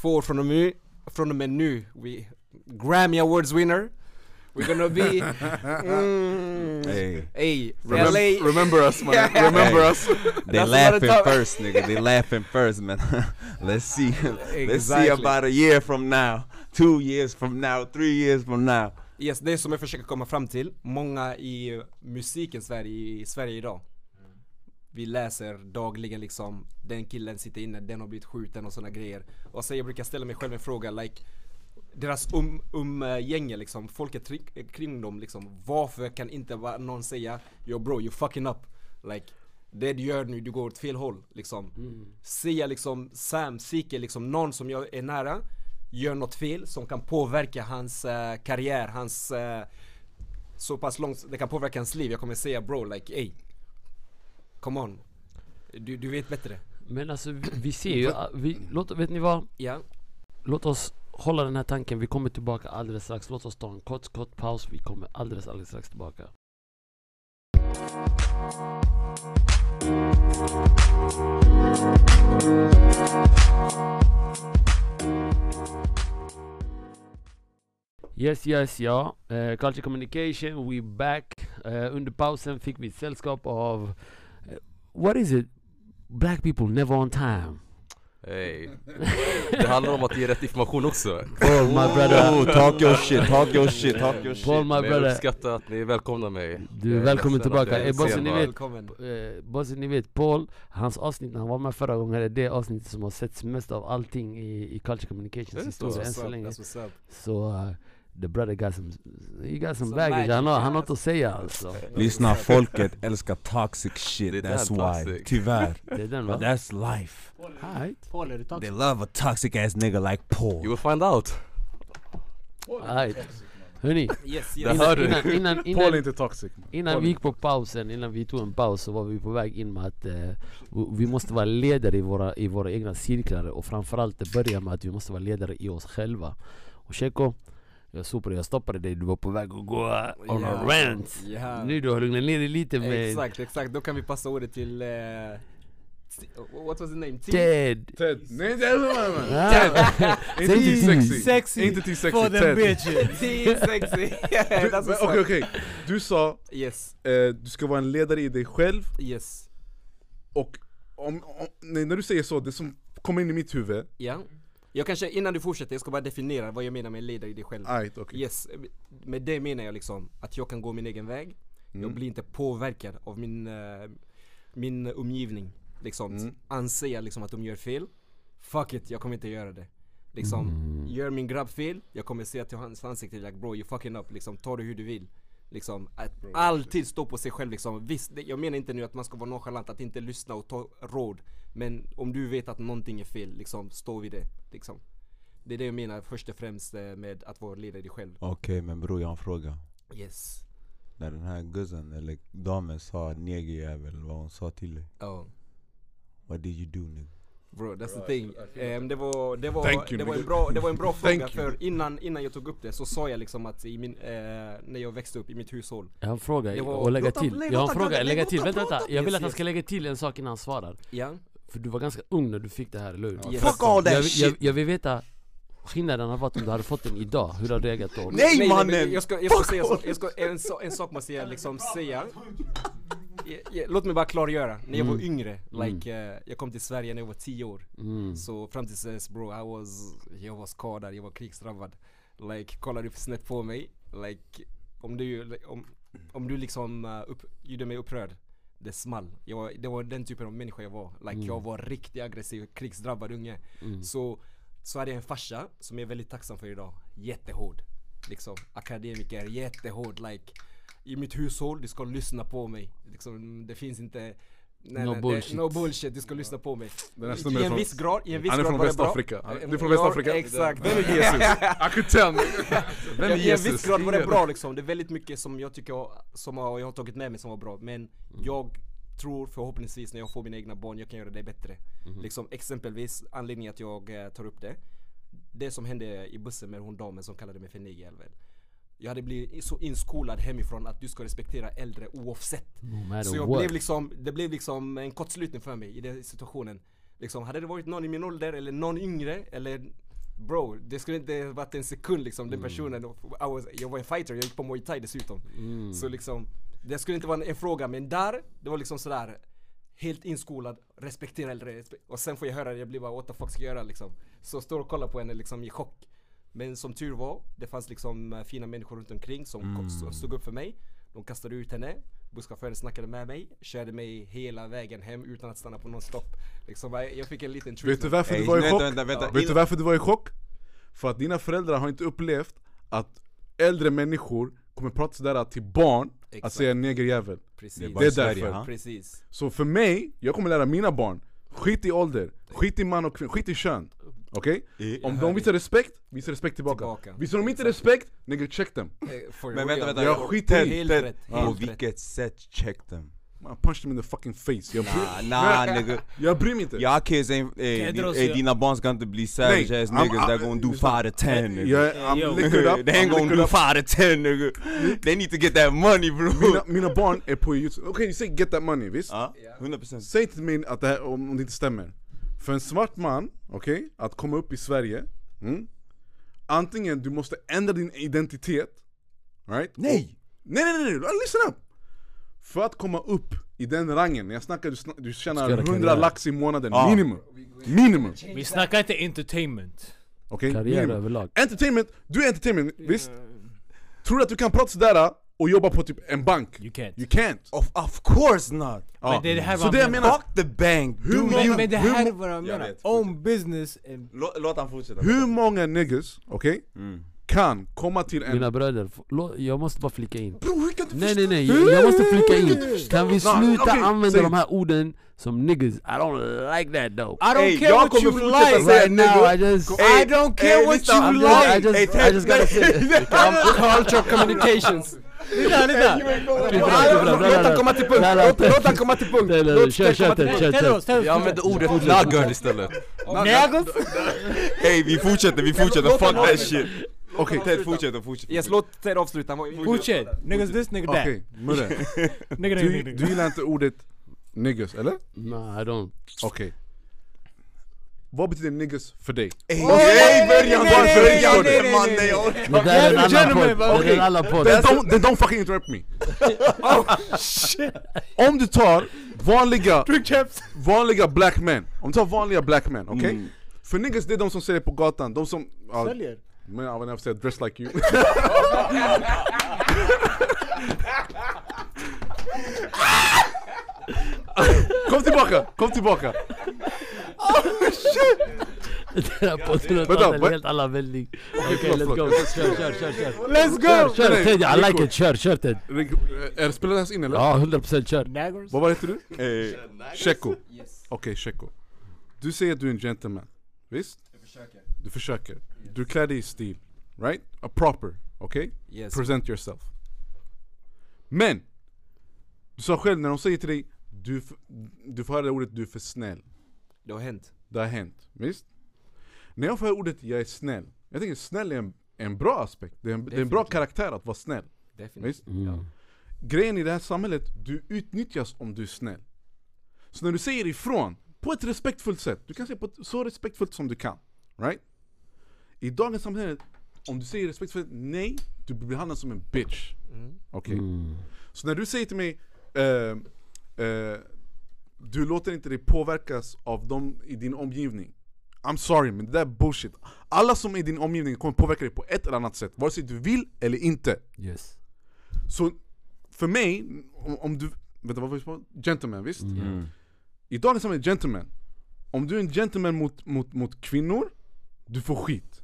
Två år från och med, från och med nu, we, Grammy Awards winner. We're gonna be, mm, Hey, hey, Remem- LA, Remember us man, remember Hey. us. They That's laughing first nigga, they laughing first man. Let's see, let's see Exactly. about a year from now. Two years from now, three years from now. Yes, det som jag försöker komma fram till, många i musikens värld i Sverige idag. Vi läser dagligen liksom, den killen sitter inne, den har blivit skjuten och såna grejer. Och så jag brukar ställa mig själv en fråga, like Deras um, umgänge liksom, folket tri- kring dem liksom. Varför kan inte någon säga Yo bro, you fucking up. Like det du gör nu, du går åt fel håll liksom. Säga liksom Sam, Sike, liksom någon som jag är nära Gör något fel som kan påverka hans eh, karriär, hans eh, Så pass långt, det kan påverka hans liv. Jag kommer säga bro like ey Come on. Du, du vet bättre. Men alltså vi, vi ser ju, vi, låt, vet ni vad? Ja, Låt oss hålla den här tanken, vi kommer tillbaka alldeles strax. Låt oss ta en kort, kort paus, vi kommer alldeles, alldeles strax tillbaka. Yes yes ja, uh, Culture Communication, we back. Eh, Under pausen fick vi ett sällskap av eh, What is it? Black people never on time Hey. Det handlar om att ge rätt information också Paul my brother, Oh, talk your shit, talk your shit, talk your shit Paul my Men jag brother uppskattar att ni välkomnar mig Du är välkommen tillbaka. är Eh, bossen, ni vet-. Eh, Bossen ni vet, Paul, hans avsnitt när han var med förra gången är det avsnittet som har setts mest av allting i, i Culture Communications historia än så länge. Så uh, the brother got some, he got some Some baggage, magic, han har, han har något att säga alltså Lyssna, folket älskar toxic shit, that's damn why. toxic. Tyvärr, Det är den but that's life. Alright, Paul är du They toxic? love a toxic ass nigga like You Paul will find out. Alright. Hörni, Yes, yes. innan, innan, innan, Paul är inte toxic. man. innan Paul vi gick på pausen, innan vi tog en paus så var vi på väg in med att eh, vi måste vara ledare i våra, i våra egna cirklar och framförallt det börjar med att vi måste vara ledare i oss själva. Och Cheko, jag såg på dig, jag stoppade dig, du var på väg att gå on Ja. a rant Ja. Nu du har lugnat ner dig lite med Exakt, exakt. Då kan vi passa ordet till... T- what was the name? Ted Ted, nej det är Ah. Inte Säg till inte sexy, Sexy inte till sexy, for Ted bitches! T sexy! Okej okej, du sa Yes, eh, du ska vara en ledare i dig själv yes. och om, om, nej, när du säger så, det som kommer in i mitt huvud, Ja. Jag kanske, innan du fortsätter, jag ska bara definiera vad jag menar med ledare i dig själv. ajt okej Yes, med det menar jag liksom att jag kan gå min egen väg. Jag Mm. blir inte påverkad av min, eh, min omgivning. Liksom, Mm. anser jag liksom att de gör fel, fuck it, jag kommer inte göra det. Liksom, Mm. gör min grabb fel, jag kommer säga till hans ansikte like bro you fucking up, liksom ta det hur du vill. Liksom, att alltid stå på sig själv liksom. Visst, det, jag menar inte nu att man ska vara nonchalant, att inte lyssna och ta råd. Men om du vet att någonting är fel, liksom stå vid det. Liksom. Det är det jag menar först och främst eh, med att vara ledare själv. Okej men bror jag har en fråga Yes. När den här guzzen eller damen sa negerjävel, vad hon sa till dig Oh. What did you do nigga? Bro, that's the thing. Ehm, det var, det var, Thank you, det var en bra, det var en bra fråga för innan, innan jag tog upp det så sa jag liksom att i min, eh, när jag växte upp i mitt hushåll. Jag har en fråga var- och lägga till Jag har en han fråga, lägga till, vänta vänta. Jag vill att han ska lägga till en sak innan han svarar Ja. För du var ganska ung när du fick det här, eller hur? Yes. Fuck all that jag, shit! jag, jag vill veta skillnaden av att om du hade fått den idag, hur hade du reagerat då? Nej mannen! Jag ska, jag ska säga så, jag ska, en, så, en sak måste jag liksom säga Ja, ja, Låt mig bara klargöra, när jag var Mm. yngre, like, eh, jag kom till Sverige när jag var 10 år Mm. Så fram tills dess bro, I was, jag var skadad, jag var krigsdrabbad Like, kollar du snett på mig, like, om du, om, om du liksom uh, upp, gjorde mig upprörd Det small, jag det var den typen av människa jag var. Like Mm. jag var riktigt aggressiv, krigsdrabbad unge. Mm. Så, så hade jag en farsa som jag är väldigt tacksam för idag. Jättehård. Liksom, akademiker, jättehård. Like I mitt hushåll, du ska lyssna på mig. Liksom, Det finns inte Nej, No nej, bullshit. Det, no bullshit, du ska lyssna på mig Den här I snubben är en viss grad, i en viss Han är grad från var det bra. Västafrika. Eh, du är från Västafrika? Exakt Vem är Jesus? I could tell Vem är I en viss Jesus? grad var det bra liksom, det är väldigt mycket som jag tycker som jag har tagit med mig som var bra Men Mm. jag tror förhoppningsvis när jag får mina egna barn, jag kan göra det bättre Mhm. Liksom exempelvis, anledningen att jag eh, tar upp det Det som hände i bussen med hon damen som kallade mig för negerjävel Jag hade blivit så inskolad hemifrån att du ska respektera äldre oavsett. No Så jag what. blev liksom, det blev liksom en kortslutning för mig i den situationen. Liksom, hade det varit någon i min ålder eller någon yngre eller Bro, det skulle inte varit en sekund liksom, den personen, I was, jag var en fighter, jag gick på muay thai dessutom. Mm. Så liksom, det skulle inte vara en, en fråga men där, det var liksom sådär Helt inskolad, respektera äldre, och sen får jag höra det, jag blir bara what the fuck ska jag göra? liksom. Så står och kollar på henne liksom i chock Men som tur var, det fanns liksom eh, fina människor runt omkring som Mm. stod upp för mig De kastade ut henne, busschauffören snackade med mig, körde mig hela vägen hem utan att stanna på någon stopp Liksom, jag fick en liten Vet du treatment. varför du var i chock? vänta, vänta. Vet du varför du var i chock? För att dina föräldrar har inte upplevt att äldre människor kommer prata sådär till barn att Exakt. säga negerjävel Precis, Det är Det är Sverige, därför. precis Så för mig, jag kommer lära mina barn Skit i ålder, skit i man och kvinna, skit i kön Okej? Om de visar respekt, visa respekt tillbaka, Tillbaka. Visar de inte respekt, nigga check them. Eh, Men vänta, vänta, Jag skiter i rätt, På vilket sätt check them? Man punch them in the fucking face, jag bryr, Nah, nah nigga. jag bryr mig inte. Y'all kids ain't, ey, jag di- ey, dina barn ska inte bli savage ass niggas that I'm- gonna do. 5 to 10 nigga. Jag. I'm liquored up, They ain't gonna do 5 to 10 nigga. They need to get that money bro. Mina, mina barn är på youtube, okej okay, säg get that money visst? Ja, 100% Säg till mig att det här, om om det inte stämmer För en svart man, okej, att komma upp i Sverige mm, Antingen du måste ändra din identitet right? Nej! Och, nej nej nej, nej, listen up! För att komma upp i den rangen, jag snackar du, sna- du tjänar Ska göra 100 karriär. lax i månaden, Ja. minimum Minimum, Vi snackar inte entertainment. okej? Karriär Minimum. överlag. Entertainment, du är entertainment, visst? Tror du att du kan prata sådär och jobba på typ en bank? You can't. You can't! Of, of course not! Ja. Men det är det här Så man det jag menar. Fuck the bank! Hur Do många- you- Men det här är vad jag Jag menar. vet, Own business and Lå- Låt han fortsätta hur många niggas, okej? Mm. Kan komma till en... Mina bröder, jag måste bara flika in. Bro, hur kan du Nej nej nej, jag jag måste flika in. Kan vi sluta okej, använda säg. de här orden som niggas? I don't like that though. I don't Ey, care what you like! Right now. I just... I don't care ey, what you like! just, I just, I just gotta say it. Culture communications. Lyssna, lyssna! Låt han komma till punkt, låt, han komma till punkt! Nej, nej, nej, Kör, kör kör. Jag använder ordet nugger istället. Nagels? Hej vi fortsätter, vi fortsätter, fuck that shit! Okej, Ted fortsätter, fortsätter Yes, låt Ted avsluta. Fortsätt! Niggas this, nigga that. okej, Murre. Du, gillar inte ordet niggas, eller? No, I don't. Okej. Vad betyder niggas för dig? Ey, nej, nej, början, nej, nej, nej, varför? nej, nej, Man, nej, nej, jag nej. orkar Det där är en annan gentlemen, podd. Det är okej. en annan podd. Then don't, then don't fucking interrupt me! Om du tar vanliga, Drink chaps! vanliga black men, om du tar vanliga black men, okej? Mm. För niggas det är de som säljer på gatan, de som... ja, Säljer? Men jag vill inte säga dress like you Kom tillbaka, kom tillbaka! Den här podden har tagit en helt annan vändning. Okej, let's go. Kör, kör, kör, kör. Let's go! kör Ted, I like it. Kör, kör Ted. Rick, Är det spelat in eller? Ja, 100% kör. Vad var heter du? Ey, Checo Okej, Checo Du säger att du är en gentleman, visst? Du försöker Du klär dig i stil, right? A proper, okej? Yes. Present yourself Men! Du sa själv när de säger till dig du, du får höra det ordet du är för snäll Det har hänt. Det har hänt, visst? När jag får höra ordet jag är snäll Jag tänker snäll är en, en bra aspekt Det är en, det är en bra karaktär att vara snäll, Definitivt. visst? Mm. Grejen i det här samhället, du utnyttjas om du är snäll Så när du säger ifrån, på ett respektfullt sätt Du kan säga på ett så respektfullt som du kan, right? I dagens samhälle, om du säger respektfullt nej, du blir behandlad som en bitch Mm. Okej? Mm. Så när du säger till mig eh, eh, Du låter inte dig påverkas av dem i din omgivning I'm sorry men det där är bullshit Alla som är i din omgivning kommer påverka dig på ett eller annat sätt Vare sig du vill eller inte Yes. Så för mig, om, om du, vänta vad var vi på? Gentleman visst? Mm. I dagens samhälle, gentleman Om du är en gentleman mot, mot, mot kvinnor, du får skit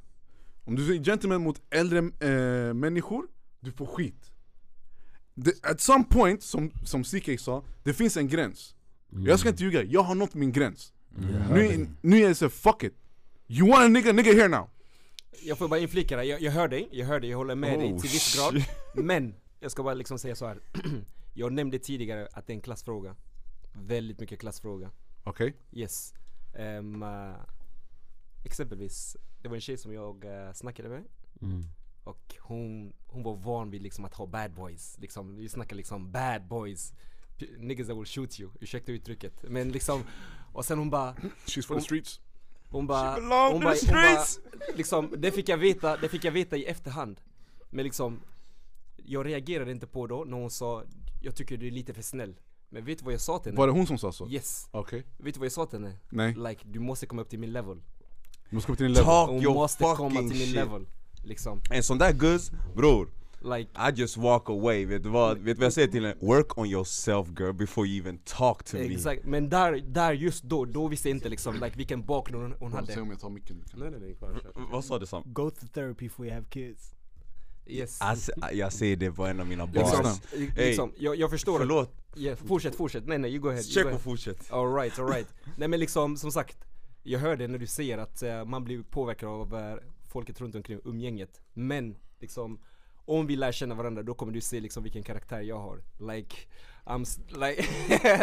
Om du är en gentleman mot äldre eh, människor, du får skit det, At some point, som, som CK sa, det finns en gräns Jag ska inte ljuga, jag har nått min gräns. Nu, nu är det så fuck it. You want a nigga, nigga here now. Jag får bara inflika där, jag, jag hör dig, jag hör dig, jag håller med dig Oh, till viss grad. Men, jag ska bara liksom säga så här. Jag nämnde tidigare att det är en klassfråga. Väldigt mycket klassfråga. Okej? Yes. Ehm, eh, Exempelvis, det var en tjej som jag uh, snackade med. Mm. Och hon, hon var van vid liksom att ha bad boys. Liksom, Vi snackar liksom bad boys Niggas that will shoot you, ursäkta uttrycket Men liksom, och sen hon bara She's for the streets. hon bara, hon bara, hon bara, liksom, det fick jag veta, det fick jag veta i efterhand. Men liksom, jag reagerade inte på då när hon sa Jag tycker du är lite för snäll. Men vet du vad jag sa till henne? Var det hon som sa så? Yes, Okej, vet du vad jag sa till henne? nej, Like, du måste komma upp till min level. Du måste komma till din level. Talk Hon your måste komma fucking till min shit. level Liksom, En sån där guzz, bror like I just walk away, vet du vad, vet du vad jag säger till henne? Work on yourself girl before you even talk to me. Exakt, men där, där just då, då visste jag inte liksom like vilken bakgrund hon, hon Säg hade. om jag tar micken Nej nej nej, Vad sa du Sam? Go to therapy before you have kids. Yes. Jag, se- jag säger det på en av mina barn. Liksom, liksom jag, jag förstår Förlåt, Yeah, fortsätt, fortsätt, nej nej, you go ahead, check och fortsätt. Alright, alright. Nej men liksom, som sagt Jag hör det när du säger att eh, man blir påverkad av eh, folket runt omkring, umgänget. Men liksom om vi lär känna varandra då kommer du se liksom vilken karaktär jag har. Like, I'm, like,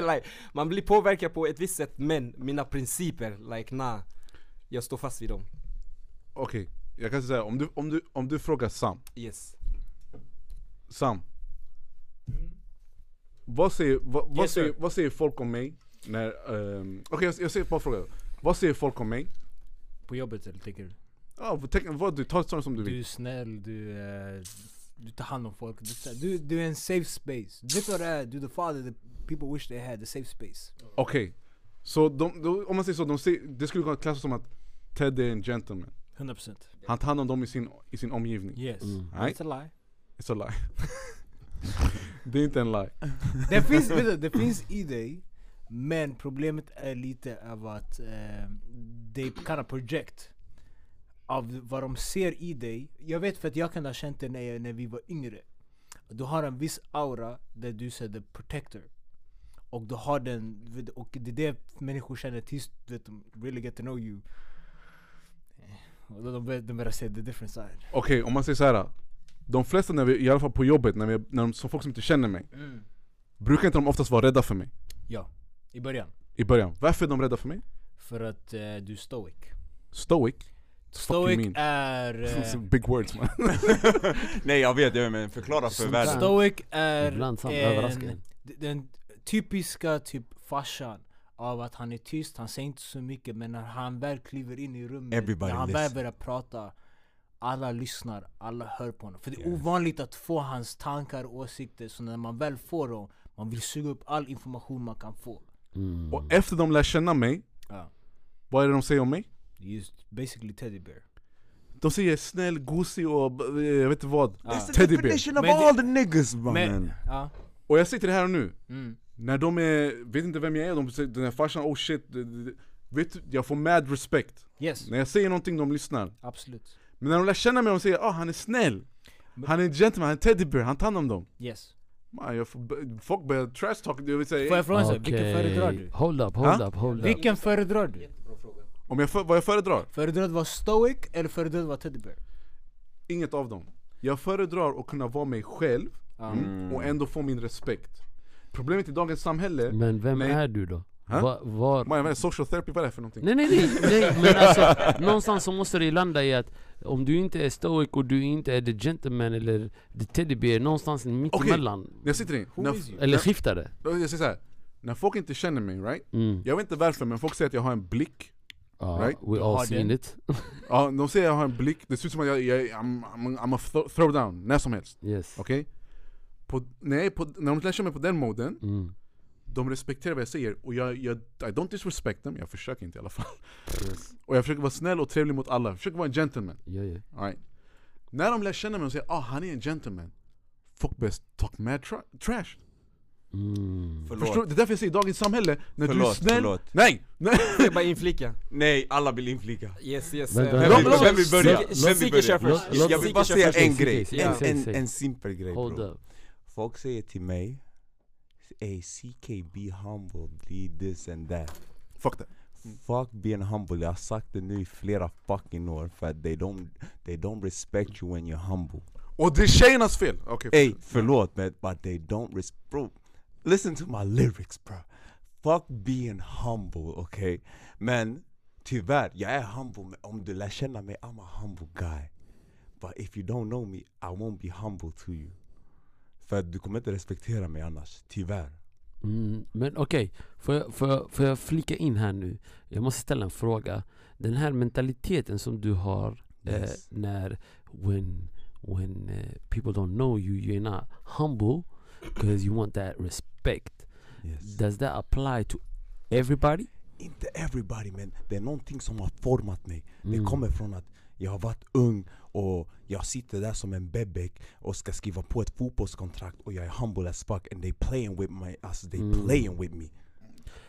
like Man blir påverkad på ett visst sätt men mina principer, like nah. Jag står fast vid dem. Okej, jag kan säga om du, om, du, om du frågar Sam. Yes. Sam. Vad säger, vad, vad, Yes, säger, vad säger folk om mig när, um, okej jag, jag säger bara fråga Vad säger folk om mig? På jobbet eller tänker du? Ja, tänk, vad du, ta det som du Du vill är snäll, du är du tar hand om folk. Du, du, du är en safe space. Du vet vad det är? Du är the father the people wish they had, the safe space. Okej, så de, de, om man säger så, de ser, det skulle kunna klassas som att Ted är en gentleman 100% Han tar hand om dem i sin, i sin omgivning Yes. Mm. Nej. It's a lie. It's a lie Det är inte en lie Det finns, du, det finns i dig, men problemet är lite av att eh, they kind of project av vad de ser i dig. Jag vet för att jag kan ha känt det när, jag, när vi var yngre. Du har en viss aura där du är the protector. Och du har den, och det är det människor känner tills vet, de really get to know you. Eh, Och då de de börjar se the different side. Okej, om man säger så här. De flesta, när vi, i alla fall på jobbet, när, vi, när de, som folk som inte känner mig Brukar inte de oftast vara rädda för mig? Ja, i början. I början, varför är de rädda för mig? För att eh, du är stoic. Stoic? Stoic är... eh, Big words man Nej jag vet, jag vet men förklara för världen Stoic är en, den typiska typ farsan av att han är tyst, han säger inte så mycket men när han väl kliver in i rummet, Everybody när han väl börjar prata alla lyssnar, alla hör på honom. För det är Yes. ovanligt att få hans tankar och åsikter, så när man väl får dem, man vill suga upp all information man kan få. Mm. Och efter de lär känna mig, Ja. vad är det de säger om mig? Just basically teddy bear. De säger snäll, gosig och b- jag vet inte vad Ja. That's the definition of Men all the niggas man Men, ja. Och jag säger till det här och nu, Mm. när de är, vet inte vem jag är, de säger den här farsan, oh shit Vet du, jag får mad respect Yes, När jag säger någonting, de lyssnar absolut. Men när de lär känna mig, de säger ah han är snäll Han är en gentleman, han är teddy bear, han tar hand om dem Yes. Man, jag får, Folk börjar trash talk, jag vill Får säga jag fråga en sak? Vilken föredrar du? Hold up, hold Ha? up, hold up. Vilken föredrar du? Om jag, för, vad jag föredrar? Föredrar du att vara stoic eller föredrar du att vara teddy bear? Inget av dem Jag föredrar att kunna vara mig själv Ja. mm, och ändå få min respekt Problemet i dagens samhälle, Men vem Nej. är du då? Ha? Va, var... man, social therapy, vad är det för någonting? Nej nej nej, nej men alltså någonstans så måste det landa i att om du inte är stoic och du inte är the gentleman eller the teddy bear, någonstans mitt Okej. emellan jag sitter in, Who när? Eller skiftar det jag säger så här. När folk inte känner mig, right? mm. Jag vet inte varför men folk säger att jag har en blick Ja, Right? we all seen it Ja, de säger att jag har en blick, det ser ut som att jag, jag I'm, I'm, I'm a throw, throw down, när som helst Yes Okej? På, när, jag är på, när de lär mig på den moden, mm. de respekterar vad jag säger och jag, jag I don't disrespect them, jag försöker inte i alla fall yes. Och jag försöker vara snäll och trevlig mot alla, jag försöker vara en gentleman Ja, ja. All right. När de lär känna mig och säger ah han är en gentleman Folk börjar talk mad tra- trash Mm. Förlåt Förstår? Det är därför jag säger i dagens samhälle, när du är Förlåt, snäll förlåt. Nej! nej. Jag bara inflika? Nej, alla vill inflika Yes yes. Vem vill, vem vill börja? Vem vill börja? Jag vill bara säga en grej, en, en, simpel grej bro Folk säger till mig Ey CK be humble, be this and that Fuck that Fuck being humble, jag har sagt det nu i flera fucking år för att they don't, they don't respect you when you're humble Och det är tjejernas fel! Okej, Ey förlåt men but they don't respect bro Listen to my lyrics bro Fuck being humble okay? Men tyvärr, jag är humble men om du lär känna mig I'm a humble guy. But if you don't know me I won't be humble to you. För du kommer inte respektera mig annars, tyvärr mm. Men okej, får, jag, får, jag, får jag flika in här nu? Jag måste ställa en fråga. Den här mentaliteten som du har Yes. eh, när when, when eh, people don't know you, you're not humble because you want that respect yes. Does that apply to everybody? Inte everybody men det är någonting som har format mig Det Mm. kommer från att jag har varit ung och jag sitter där som en bebek och ska skriva på ett fotbollskontrakt och jag är humble as fuck and they playing with my, alltså they Mm. playing with me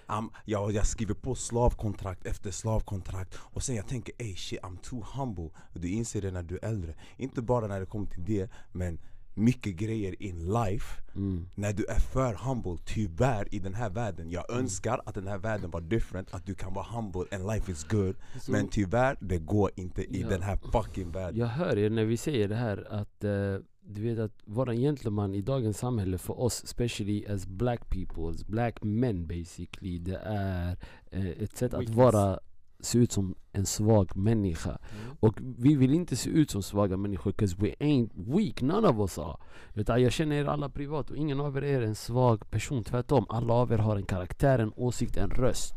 I'm, jag, jag skriver på slavkontrakt efter slavkontrakt och sen jag tänker ey shit I'm too humble Du inser det när du är äldre Inte bara när det kommer till det men mycket grejer in life Mm. när du är för humble, tyvärr i den här världen Jag önskar att den här världen var different, att du kan vara humble and life is good Så- Men tyvärr, det går inte i Ja. den här fucking världen Jag hör er när vi säger det här att eh, du vet att vara en gentleman i dagens samhälle för oss, especially as black people, as black men basically, det är eh, ett sätt att Weakness. vara, se ut som en svag människa. Mm. Och vi vill inte se ut som svaga människor, 'cause we ain't weak, none of us are. Utan jag känner er alla privat och ingen av er är en svag person, tvärtom. Alla av er har en karaktär, en åsikt, en röst.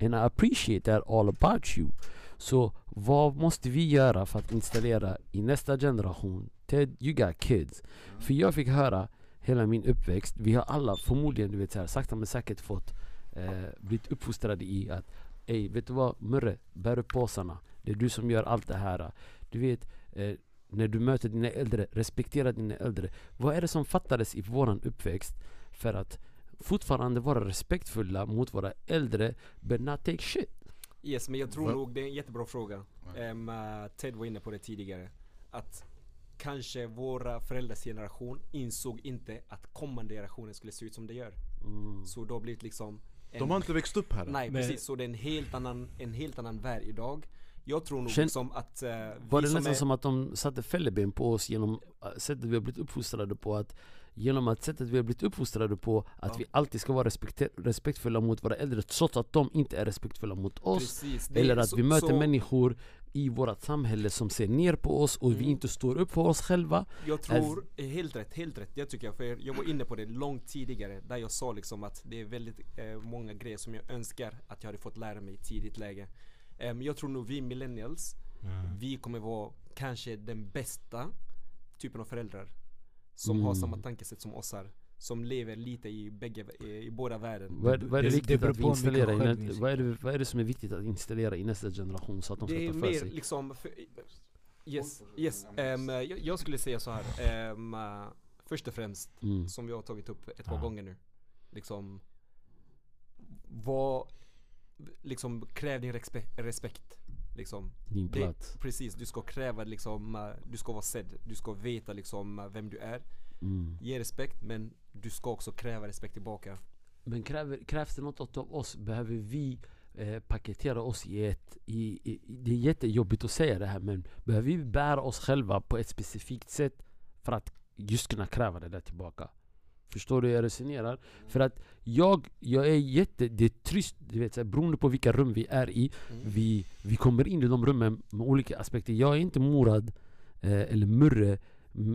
And I appreciate that all about you. Så vad måste vi göra för att installera i nästa generation? Ted, you got kids. För jag fick höra hela min uppväxt, vi har alla förmodligen du vet så här, sakta men säkert fått eh, blivit uppfostrade i att Ey, vet du vad? Murre, bär upp påsarna. Det är du som gör allt det här. Du vet, eh, när du möter dina äldre, respektera dina äldre. Vad är det som fattades i våran uppväxt för att fortfarande vara respektfulla mot våra äldre but not take shit? Yes, men jag tror nog det är en jättebra fråga. Ehm, eh, Ted var inne på det tidigare. Att kanske våra föräldrars generation insåg inte att kommande generationer skulle se ut som det gör. Mm. Så då har blivit liksom De har inte växt upp här. Nej precis, så det är en helt annan, en helt annan värld idag. Jag tror nog Känn- liksom att eh, Var det som nästan är, som att de satte fälleben på oss genom äh, sättet vi har blivit uppfostrade på att Genom att sättet vi har blivit uppfostrade på att Ja. vi alltid ska vara respektfulla mot våra äldre trots att de inte är respektfulla mot oss precis, det- Eller att så- vi möter så människor i vårt samhälle som ser ner på oss och vi Mm. inte står upp för oss själva Jag tror, eh, helt rätt, helt rätt, det tycker jag. För jag var inne på det långt tidigare, där jag sa liksom att det är väldigt eh, många grejer som jag önskar att jag hade fått lära mig i tidigt läge. Em, jag tror nog vi millennials, vi kommer vara kanske den bästa typen av föräldrar. Som har Mm. samma tankesätt som oss här. Som lever lite i, bägge, i, i båda världen. Vad är, vad är det, det- viktigt det att vi installerar i vad är, det, vad är det som är viktigt att installera i nästa generation så att de ska Det är ta för mer sig? liksom, för, yes, yes. Em, jag, jag skulle säga så här. em, eh, först och främst Mm. som vi har tagit upp ett par Ja. gånger nu. Liksom, vad, liksom kräv din respe- respekt. Liksom. Din Det, plats precis, du ska kräva liksom, eh, du ska vara sedd, du ska veta liksom eh, vem du är. Mm. Ge respekt men du ska också kräva respekt tillbaka. Men kräver, krävs det något av oss? Behöver vi eh, paketera oss i ett... I, i, det är jättejobbigt att säga det här men behöver vi bära oss själva på ett specifikt sätt för att just kunna kräva det där tillbaka? Förstår du hur jag resonerar? För att jag, jag är jätte... Det är trist, du vet, så här, beroende på vilka rum vi är i vi, vi kommer in i de rummen med olika aspekter. Jag är inte morad eh, eller murre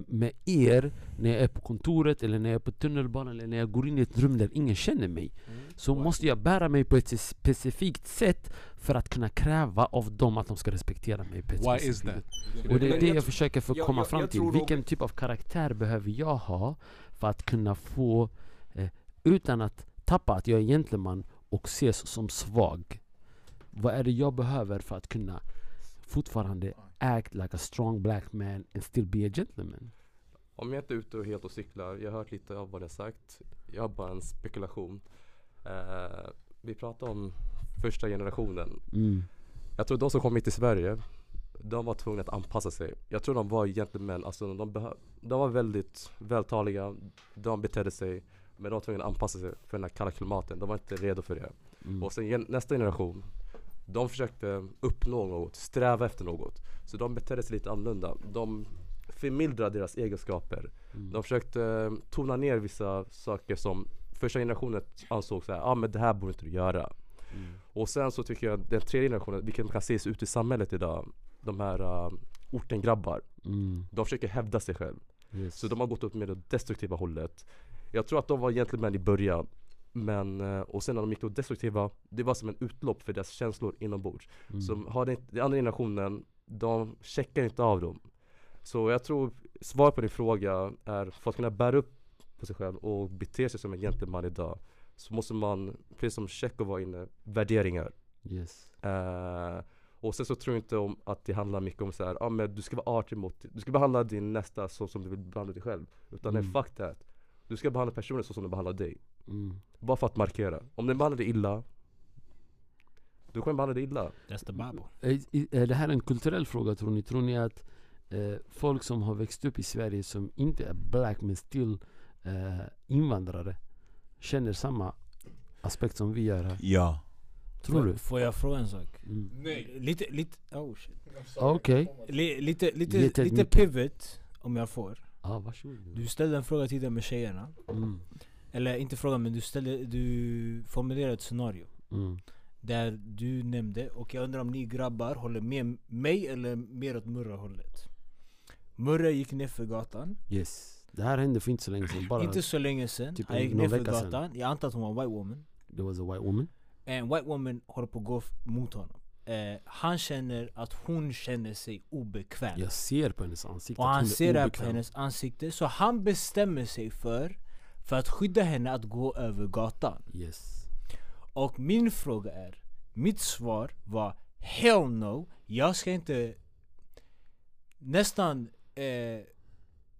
med er när jag är på kontoret eller när jag är på tunnelbanan eller när jag går in i ett rum där ingen känner mig. Så måste jag bära mig på ett specifikt sätt för att kunna kräva av dem att de ska respektera mig på ett Why specifikt that? och det är det jag försöker få jag- komma fram till. Vilken typ av karaktär behöver jag ha för att kunna få, eh, utan att tappa att jag är gentleman och ses som svag. Vad är det jag behöver för att kunna fortfarande act like a strong black man and still be a gentleman? Om jag inte är ute och helt och cyklar, jag har hört lite av vad ni har sagt. Jag har bara en spekulation. Eh, vi pratar om första generationen. Mm. Jag tror de som kom hit till Sverige, de var tvungna att anpassa sig. Jag tror de var gentlemän, alltså de, de var väldigt vältaliga, de betedde sig, men de var tvungna att anpassa sig för den här kalla klimaten. De var inte redo för det. Mm. Och sen nästa generation, de försökte uppnå något, sträva efter något. Så de betedde sig lite annorlunda. De förmildrade deras egenskaper. Mm. De försökte eh, tona ner vissa saker som första generationen ansåg så här, ah, men det här borde inte du göra. Mm. Och sen så tycker jag den tredje generationen, vilket man kan se ute i samhället idag, de här uh, ortengrabbar, Mm. de försöker hävda sig själv. Yes. Så de har gått upp med det destruktiva hållet. Jag tror att de var egentligen i början. Men, eh, och sen när de gick åt destruktiva, det var som en utlopp för deras känslor inombords. Mm. Så har den, den andra generationen, de checkar inte av dem. Så jag tror, svar på din fråga är, för att kunna bära upp på sig själv och bete sig som en gentleman idag Så måste man, precis som Tjecko var inne, värderingar Yes. Eh, och sen så tror jag inte om att det handlar mycket om så här, ah, men du ska vara artig mot, du ska behandla din nästa så som du vill behandla dig själv. Utan Mm. nej, fuck that. Du ska behandla personen så som du behandlar dig. Mm. Bara för att markera. Om den behandlar dig illa, du kommer behandla dig illa. That's the Bible. Är, är det här en kulturell fråga tror ni? Tror ni att eh, folk som har växt upp i Sverige som inte är black men still eh, invandrare känner samma aspekt som vi gör här? Ja. Tror du? Får jag fråga en sak? Mm. Lite, lite, oh shit. Okej. Li, lite, lite, Lite lite pivot om jag får. Ah, varsågod. Du ställde en fråga tidigare med tjejerna. Mm. Eller inte fråga men du, ställde, du formulerade ett scenario. Mm. Där du nämnde, och jag undrar om ni grabbar håller med mig eller mer åt Murra-hållet? Murra gick ner för gatan, Yes. Det här hände för inte så länge sedan. Bara inte så länge sedan. typ han gick ner för vecka sedan. gatan, jag antar att hon var en white woman. there was a white woman. En white woman håller på att gå mot honom. eh, han känner att hon känner sig obekväm. Jag ser på hennes ansikte Och han ser det på hennes ansikte, så han bestämmer sig för för att skydda henne att gå över gatan. Yes. Och min fråga är, mitt svar var Hell no, jag ska inte nästan eh,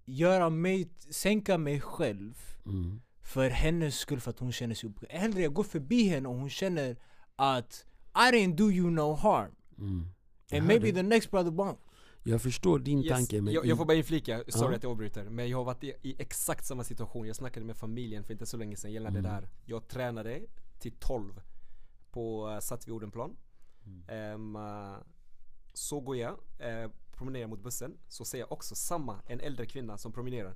göra mig, sänka mig själv Mm. för hennes skull för att hon känner sig obekväm. Hellre jag går förbi henne och hon känner att I didn't do you no harm. Mm. And maybe the next brother won't. Jag förstår din Yes, tanke men jag, jag får bara inflika, sorry Ja. att jag avbryter, men jag har varit i, i exakt samma situation. Jag snackade med familjen för inte så länge sedan gällande Mm. det här. Jag tränade till 12 på, uh, satt vid Odenplan. Mm. Eh, så går jag, uh, promenerar mot bussen, så ser jag också samma, en äldre kvinna som promenerar.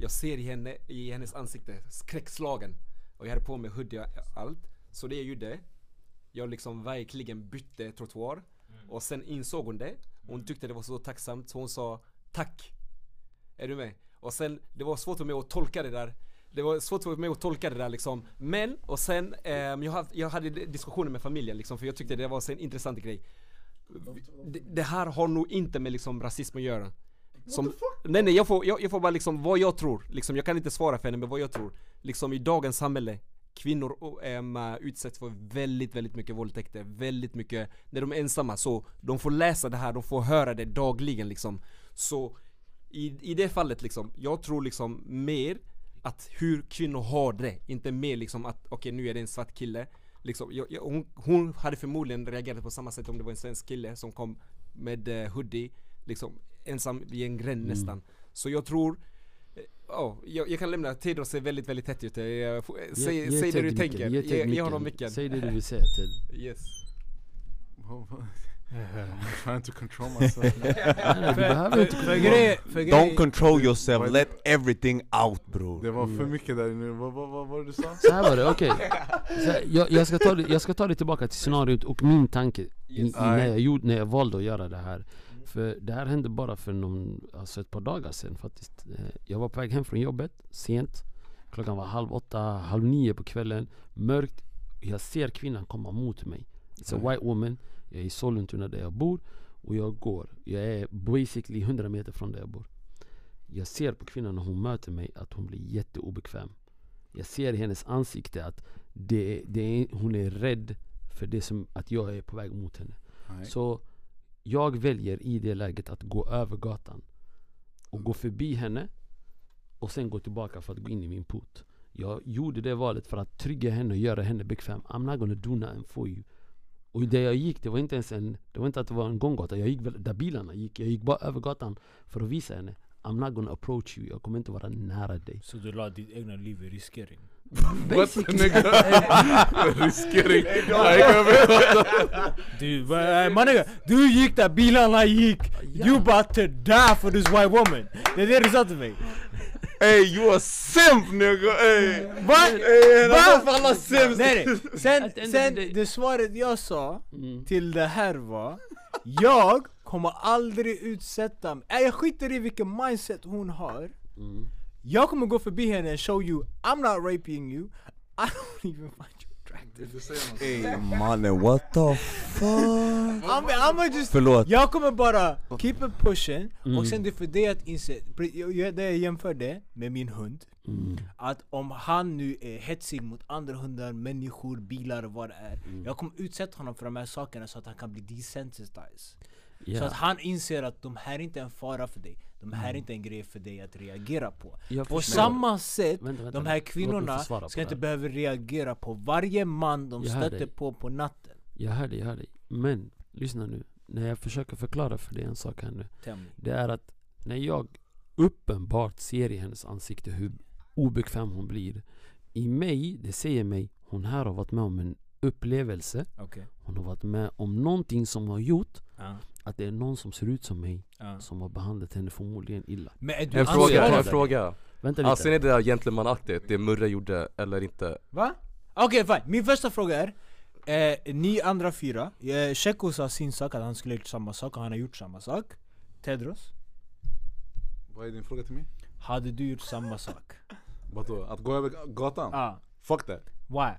Jag ser i, henne, i hennes ansikte, skräckslagen. Och jag hade på mig hoodie och allt. Så det jag gjorde, jag liksom verkligen bytte trottoar. Och sen insåg hon det. Hon tyckte det var så tacksamt så hon sa tack. Är du med? Och sen, det var svårt för mig att tolka det där. Det var svårt för mig att tolka det där liksom. Men, och sen, ehm, jag, hade, jag hade diskussioner med familjen liksom för jag tyckte det var en intressant grej. Det, det här har nog inte med liksom rasism att göra. Som, nej nej jag får, jag, jag får bara liksom vad jag tror, liksom, jag kan inte svara för henne men vad jag tror. Liksom i dagens samhälle, kvinnor äm, äh, utsätts för väldigt, väldigt mycket våldtäkter, väldigt mycket, när de är ensamma så, de får läsa det här, de får höra det dagligen liksom. Så i, i det fallet liksom, jag tror liksom mer att hur kvinnor har det, inte mer liksom att okej nu är det en svart kille liksom, jag, jag, hon, hon hade förmodligen reagerat på samma sätt om det var en svensk kille som kom med eh, hoodie, liksom ensam i en gränd nästan. Så jag tror Ja, jag, jag kan lämna, Tedros ser väldigt, väldigt tätt ut. Jag Säg, Ge- ge säg det du tänker. ge Ge, ge honom micken. Säg det du vill säga Ted. Yes. I'm trying to control myself. Don't control yourself, let everything out bror. Det var för mycket där inne, vad, vad, vad var det du sa? Så här var det, okej. Här, Jag, jag, ska ta det- jag ska ta det tillbaka till scenariot och min tanke i, i, Yes. när, jag gjorde, när jag valde att göra det här. För det här hände bara för någon, alltså ett par dagar sedan faktiskt. Eh, Jag var på väg hem från jobbet, sent. Klockan var halv åtta, halv nio på kvällen. Mörkt. Jag ser kvinnan komma mot mig. It's a white woman. Jag är i Sollentuna där jag bor. Och jag går. Jag är basically 100 meter från där jag bor. Jag ser på kvinnan när hon möter mig att hon blir jätteobekväm. Jag ser i hennes ansikte att det, det är, hon är rädd för det som att jag är på väg mot henne. Nej. Så jag väljer i det läget att gå över gatan och gå förbi henne och sen gå tillbaka för att gå in i min port. Jag gjorde det valet för att trygga henne och göra henne bekväm. I'm not gonna do nothing for you. Och där jag gick, det var inte ens en, det var inte att det var en gånggata. Jag gick väl där bilarna gick. Jag gick bara över gatan för att visa henne. I'm not gonna approach you. Jag kommer inte vara nära dig. så du la ditt egna liv i riskering. What nigga? Riskering. Nej, jag vet. Du, va- mannen, du gick där bilarna gick, you about to die for this white woman. Det är det du sa till mig. Hey you a simp nigga! Hey! Va? För alla simps! Nej nej, sen, the sen the det svaret jag sa Mm. till det här var Jag kommer aldrig utsätta mig, jag skiter i vilken mindset hon har Mm. Jag kommer gå förbi henne and show you I'm not raping you I don't even find you attractive Hey mannen what the fuck? I'm, I'm just Förlåt. Jag kommer bara keep it pushing Mm. och sen det är för det att inse, det jag jämför det med min hund Mm. Att om han nu är hetsig mot andra hundar, människor, bilar och vad det är Mm. Jag kommer utsätta honom för de här sakerna så att han kan bli desensitized Så Ja. att han inser att de här är inte en fara för dig De här Mm. är inte en grej för dig att reagera på Jag På förstår. samma sätt, Vänta, vänta, de här kvinnorna ska inte behöva reagera på varje man de Jag stöter på på natten Jag hör dig, jag hör dig. Men lyssna nu. När jag försöker förklara för dig en sak här nu. Det är att när jag uppenbart ser i hennes ansikte hur obekväm hon blir. I mig, det säger mig, hon här har varit med om en upplevelse. Okej, Hon har varit med om någonting som har gjort ja, att det är någon som ser ut som mig ja. som har behandlat henne förmodligen illa. Men är du En fråga, en fråga. Vänta lite. Anser ni det där gentlemanaktigt, det Murre gjorde, eller inte? Va? Okej fine, min första fråga är eh, Ni andra fyra, eh, sa sin sak att han skulle ha gjort samma sak och han har gjort samma sak Tedros, Vad är din fråga till mig? hade du gjort samma sak? Vadå? Att gå över gatan? Ah, Fuck that. why?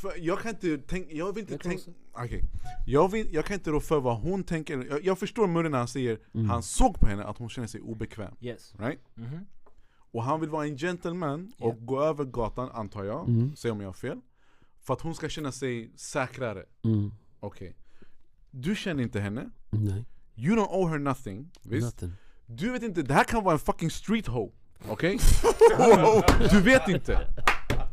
För jag kan inte tänka, jag vill inte Jag tänka, okej jag, vill, jag kan inte rå för vad hon tänker, jag, jag förstår Murre när han säger, Mm. han såg på henne att hon känner sig obekväm, Yes. right? Mhm. Och han vill vara en gentleman och Ja. gå över gatan antar jag, Mm. säg om jag har fel För att hon ska känna sig säkrare, Mm. okej Du känner inte henne, Nej, you don't owe her nothing, visst? nothing. Du vet inte, det här kan vara en fucking street hoe, okej? du vet inte!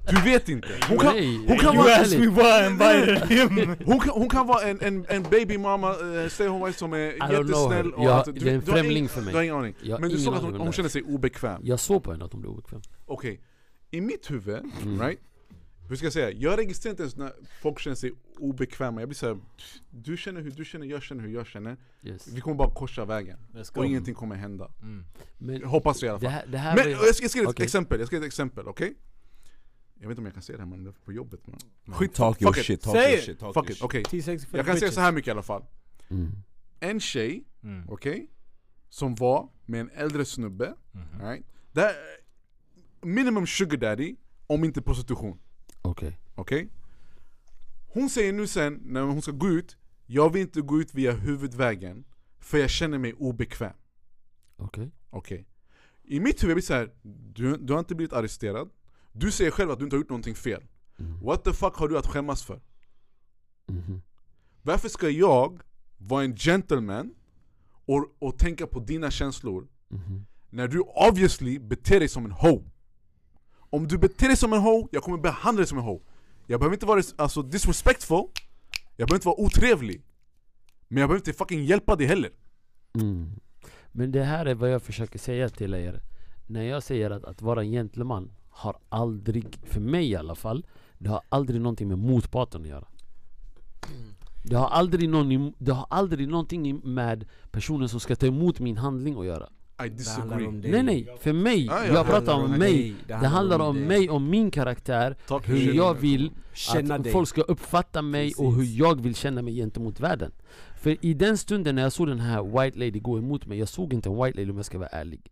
Du vet inte! Hon kan, hon kan You vara asked me why I invited him! Hon kan, hon kan vara en, en, en babymamma, uh, stay home wife som är don't know jättesnäll och Jag- allt. det är en du främling ing- för mig. Du har ingen aning. Jag Men du såg att hon, hon det. känner sig obekväm. Jag såg på henne att hon blev obekväm. Okej, i mitt huvud, Mm. right? Hur ska jag säga? Jag registrerar inte ens när folk känner sig obekväma. Jag blir såhär, du känner hur du känner, jag känner hur jag känner. Yes. Vi kommer bara korsa vägen. Och ingenting kommer hända. Mm. Men Jag hoppas det i alla det fall. här, det här Men jag ska, jag ska ge ett Okej. exempel, jag ska ge ett exempel, okej? Jag vet inte om jag kan säga det här men det är på jobbet man. Skit, Talk your it. shit, talk your it. shit, talk Fuck your it, shit. okej. T6 för Jag kan säga så här mycket i alla fall. Mm. En tjej, Mm. okej? Som var med en äldre snubbe, Mhm. right? Där, minimum sugar daddy, om inte prostitution. Okej. Okej? Hon säger nu sen, när hon ska gå ut, jag vill inte gå ut via huvudvägen, för jag känner mig obekväm. Okej. Okej. I mitt huvud blir det så här, du, du har inte blivit arresterad, du säger själv att du inte har gjort någonting fel. Mm. What the fuck har du att skämmas för? Mhm. Varför ska jag vara en gentleman och, och tänka på dina känslor Mhm. när du obviously beter dig som en ho? Om du beter dig som en ho, jag kommer behandla dig som en ho. Jag behöver inte vara alltså, disrespectful, jag behöver inte vara otrevlig. Men jag behöver inte fucking hjälpa dig heller. Mm. Men det här är vad jag försöker säga till er När jag säger att, att vara en gentleman har aldrig, för mig i alla fall Det har aldrig någonting med motparten att göra det har, aldrig någon, det har aldrig någonting med personen som ska ta emot min handling att göra I disagree. om. Nej nej, för mig, ja, jag det pratar om om mig. Det handlar om dig. mig och min karaktär Talk Hur jag vill Känna att dig. folk ska uppfatta mig och hur Precis. jag vill känna mig gentemot världen För i den stunden när jag såg den här white lady gå emot mig, jag såg inte en white lady om jag ska vara ärlig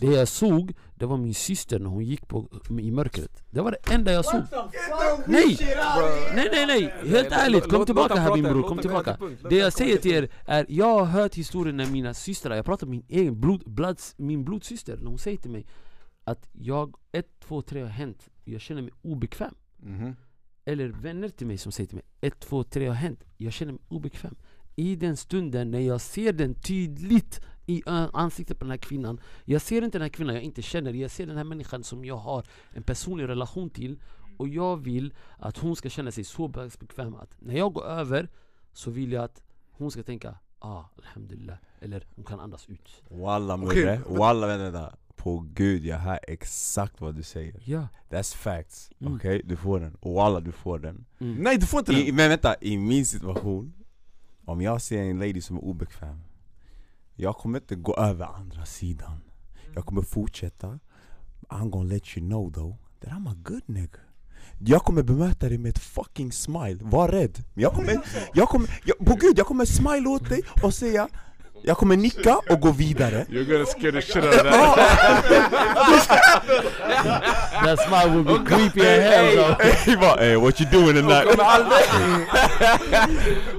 Det jag såg, det var min syster när hon gick på, i mörkret. Det var det enda jag såg. Nej! Nej nej nej! Helt ärligt, kom tillbaka här min bror, kom tillbaka. Det jag säger till er är, jag har hört historien när mina systrar, jag pratar med min egen blod, bloods, min blodsyster När hon säger till mig att jag, ett, två, tre har hänt, jag känner mig obekväm. Mhm. eller vänner till mig som säger till mig ett, två, tre har hänt, jag känner mig obekväm. I den stunden när jag ser den tydligt i ö- ansiktet på den här kvinnan. Jag ser inte den här kvinnan jag inte känner, jag ser den här människan som jag har en personlig relation till. Och jag vill att hon ska känna sig så bekväm att när jag går över så vill jag att hon ska tänka ah, alhamdulillah. Eller hon kan andas ut. Walla murre, walla vänta, vänta. På gud jag hör exakt vad du säger. Ja. That's facts, Mm. okej? Du får den, walla du får den. Mm. Nej du får inte I, den! Men vänta, i min situation Om jag ser en lady som är obekväm jag kommer inte gå över andra sidan. Jag kommer fortsätta. I'm gonna let you know though That I'm a good nigga. Jag kommer bemöta dig med ett fucking smile, var rädd! Jag kommer, jag kommer, jag, på gud jag kommer smile åt dig och säga jag kommer nicka och gå vidare You're gonna scare the shit out of that That smile will be creepy as hell though Hey, what you doing Hon kommer tonight? aldrig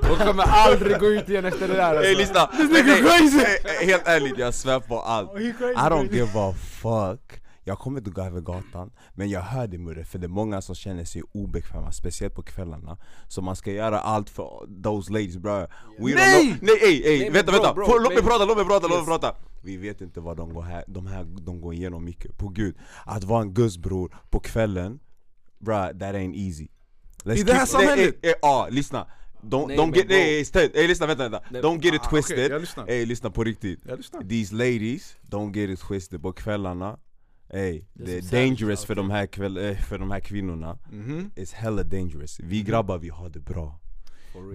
Hon kommer aldrig gå ut igen efter det där Hey alltså. lyssna! Hey, crazy! hey, hey, Helt ärligt, jag svär på allt crazy, I don't crazy. give a fuck Jag kommer inte gå över gatan Men jag hör det Murre, för det är många som känner sig obekväma Speciellt på kvällarna Så man ska göra allt för those ladies bro We Nej! don't know. Nej ey, ey, Nej, vänta bro, vänta! bro, låt mig prata, låt mig prata, låt mig prata! Vi vet inte vad de går här, de här de går igenom mycket, på gud Att vara en gussbror på kvällen Bruh, that ain't easy Let's I det här samhället? Ja, lyssna! Don't, Nej, don't get, nej, ey, ey, lyssna vänta vänta! Nej, Don't get it Ah, twisted. Ey lyssna på riktigt These ladies, don't get it twisted på kvällarna Ey, Det är dangerous för de, här kväll, eh, för de här kvinnorna. Mhm. It's hella dangerous. Vi grabbar vi har det bra.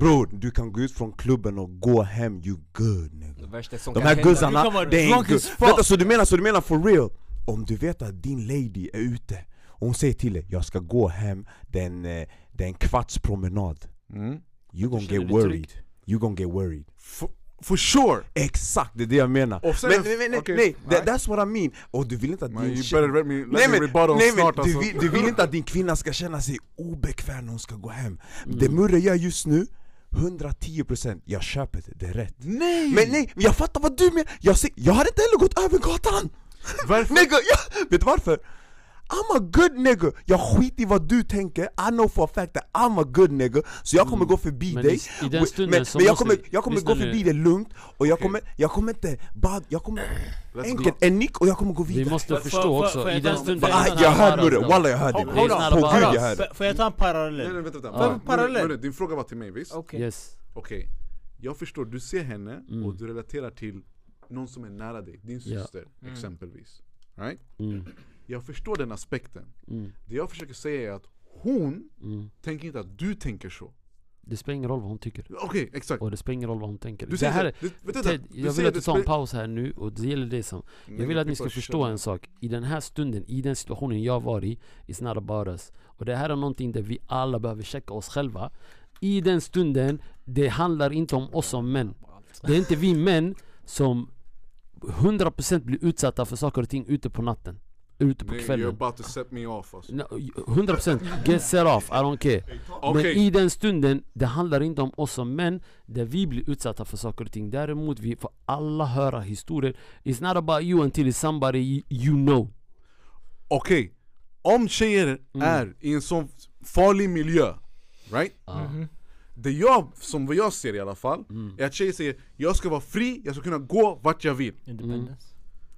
Bror, du kan gå ut från klubben och gå hem, you good nigga. De här guzzarna, är drunk good. Vänta, så du menar, så du menar for real? Om du vet att din lady är ute och hon säger till dig jag ska gå hem, den, eh, en kvarts promenad. Mm. You gonna get worried. You gonna get worried. For, For sure! Exakt, det är det jag menar! Sen- men nej, nej, nej, okej, nej, nej. that, that's what I mean! Och du vill inte att Man, din tjej- let me, let Nej me men, nej, snart men alltså. du, vill, du vill inte att din kvinna ska känna sig obekväm när hon ska gå hem Mm. Det Murre gör just nu, 110% jag köper det, det är rätt Nej! Men nej, jag fattar vad du menar! Jag, ser, jag hade inte heller gått över gatan! Varför? Nigga, jag, vet du varför? I'm a good nigga, jag skiter i vad du tänker, I know for a fact that I'm a good nigga Så jag kommer gå förbi Mm. Men dig i- i den stunden Men, så men jag måste kommer, vi- jag kommer gå förbi dig lugnt Och jag Okej. kommer, jag kommer inte bara, jag kommer Let's Enkelt, go. en nick och jag kommer gå Vi vidare måste Får- förstå får- också, får i den stunden Ah, Jag hör bara Murre, walla jag hör dig På gud jag hör dig Får- jag ta en parallell? parallell? Murre, din fråga var till mig visst? Okej. Jag förstår, du ser henne Mm. och du relaterar till någon som är nära dig, din syster exempelvis right? Jag förstår den aspekten. Mm. Det jag försöker säga är att hon Mm. tänker inte att du tänker så. Det spelar ingen roll vad hon tycker. Okej, exakt. Och det spelar ingen roll vad hon tänker. Du det här det, du, Ted, jag vill att du tar en paus här nu och det gäller det som Jag vill att ni ska förstå en sak. I den här stunden, i den situationen jag var i It's not about us. Och det här är någonting där vi alla behöver checka oss själva. I den stunden, det handlar inte om oss som män. Det är inte vi män som 100% blir utsatta för saker och ting ute på natten Ute på Nej, You're kvällen about to set me off alltså. No, 100% get set off, I don't care Men Okej, i den stunden, det handlar inte om oss som män Där vi blir utsatta för saker och ting Däremot vi får alla höra historier It's not about you until it's somebody you- you know okej Om tjejer Mm. är i en sån farlig miljö Right? Ja. Det jag, som vad jag ser i alla fall, Mm. är att tjejer säger Jag ska vara fri, jag ska kunna gå vart jag vill Independence.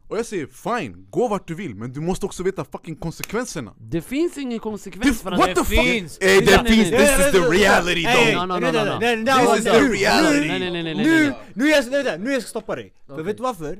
Och jag säger fine, gå vart du vill men du måste också veta fucking konsekvenserna Det finns ingen konsekvens för what att the fuck? finns! Eh, det finns, this is the reality though! This nej, is nej, the nu- reality. Nu, nu, är jag, vänta, nu jag ska stoppa dig. För vet du varför?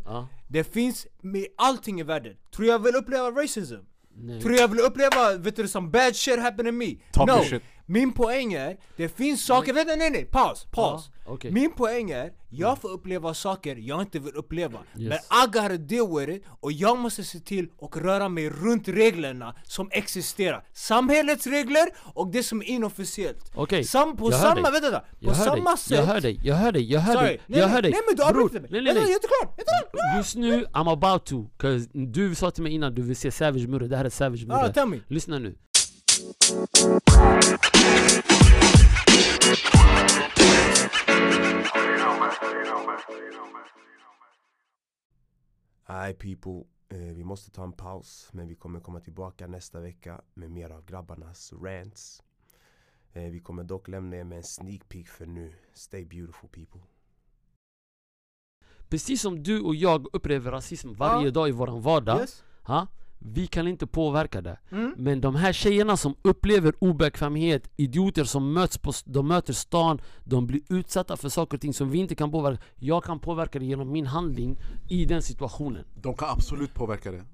Det finns med allting i världen. Tror jag vill uppleva racism? Nej. Tror jag vill uppleva, vet du, some bad shit happen to me? No! Min poäng är, det finns saker, vänta nej nej, paus, paus. Ja, okej. Min poäng är, jag får uppleva saker jag inte vill uppleva. Yes. Men I gotta deal with it, och jag måste se till och röra mig runt reglerna som existerar. Samhällets regler och det som är inofficiellt. Okej, Sam, på jag samma, vänta, på Jag samma dig, sätt jag hör dig, jag hör dig, jag hör Sorry, dig, nej, jag nej, hör dig nej men du avbryter mig! nej, Nej, nej, nej, nej. jag är inte klar! Jag är inte klar! Just nu, I'm about to, cause du sa till mig innan du vill se Savage Murre, det här är Savage Ah, Murre me! Lyssna nu Nej people, eh, vi måste ta en paus men vi kommer komma tillbaka nästa vecka med mer av grabbarnas rants. Eh, vi kommer dock lämna er med en sneak peek för nu. Stay beautiful people. Precis som du och jag upplever rasism varje Ja. dag i våran vardag Yes? ha? Vi kan inte påverka det. Mm? Men de här tjejerna som upplever obekvämhet Idioter som möts på, de möter stan De blir utsatta för saker och ting som vi inte kan påverka. Jag kan påverka det genom min handling i den situationen. De kan absolut påverka det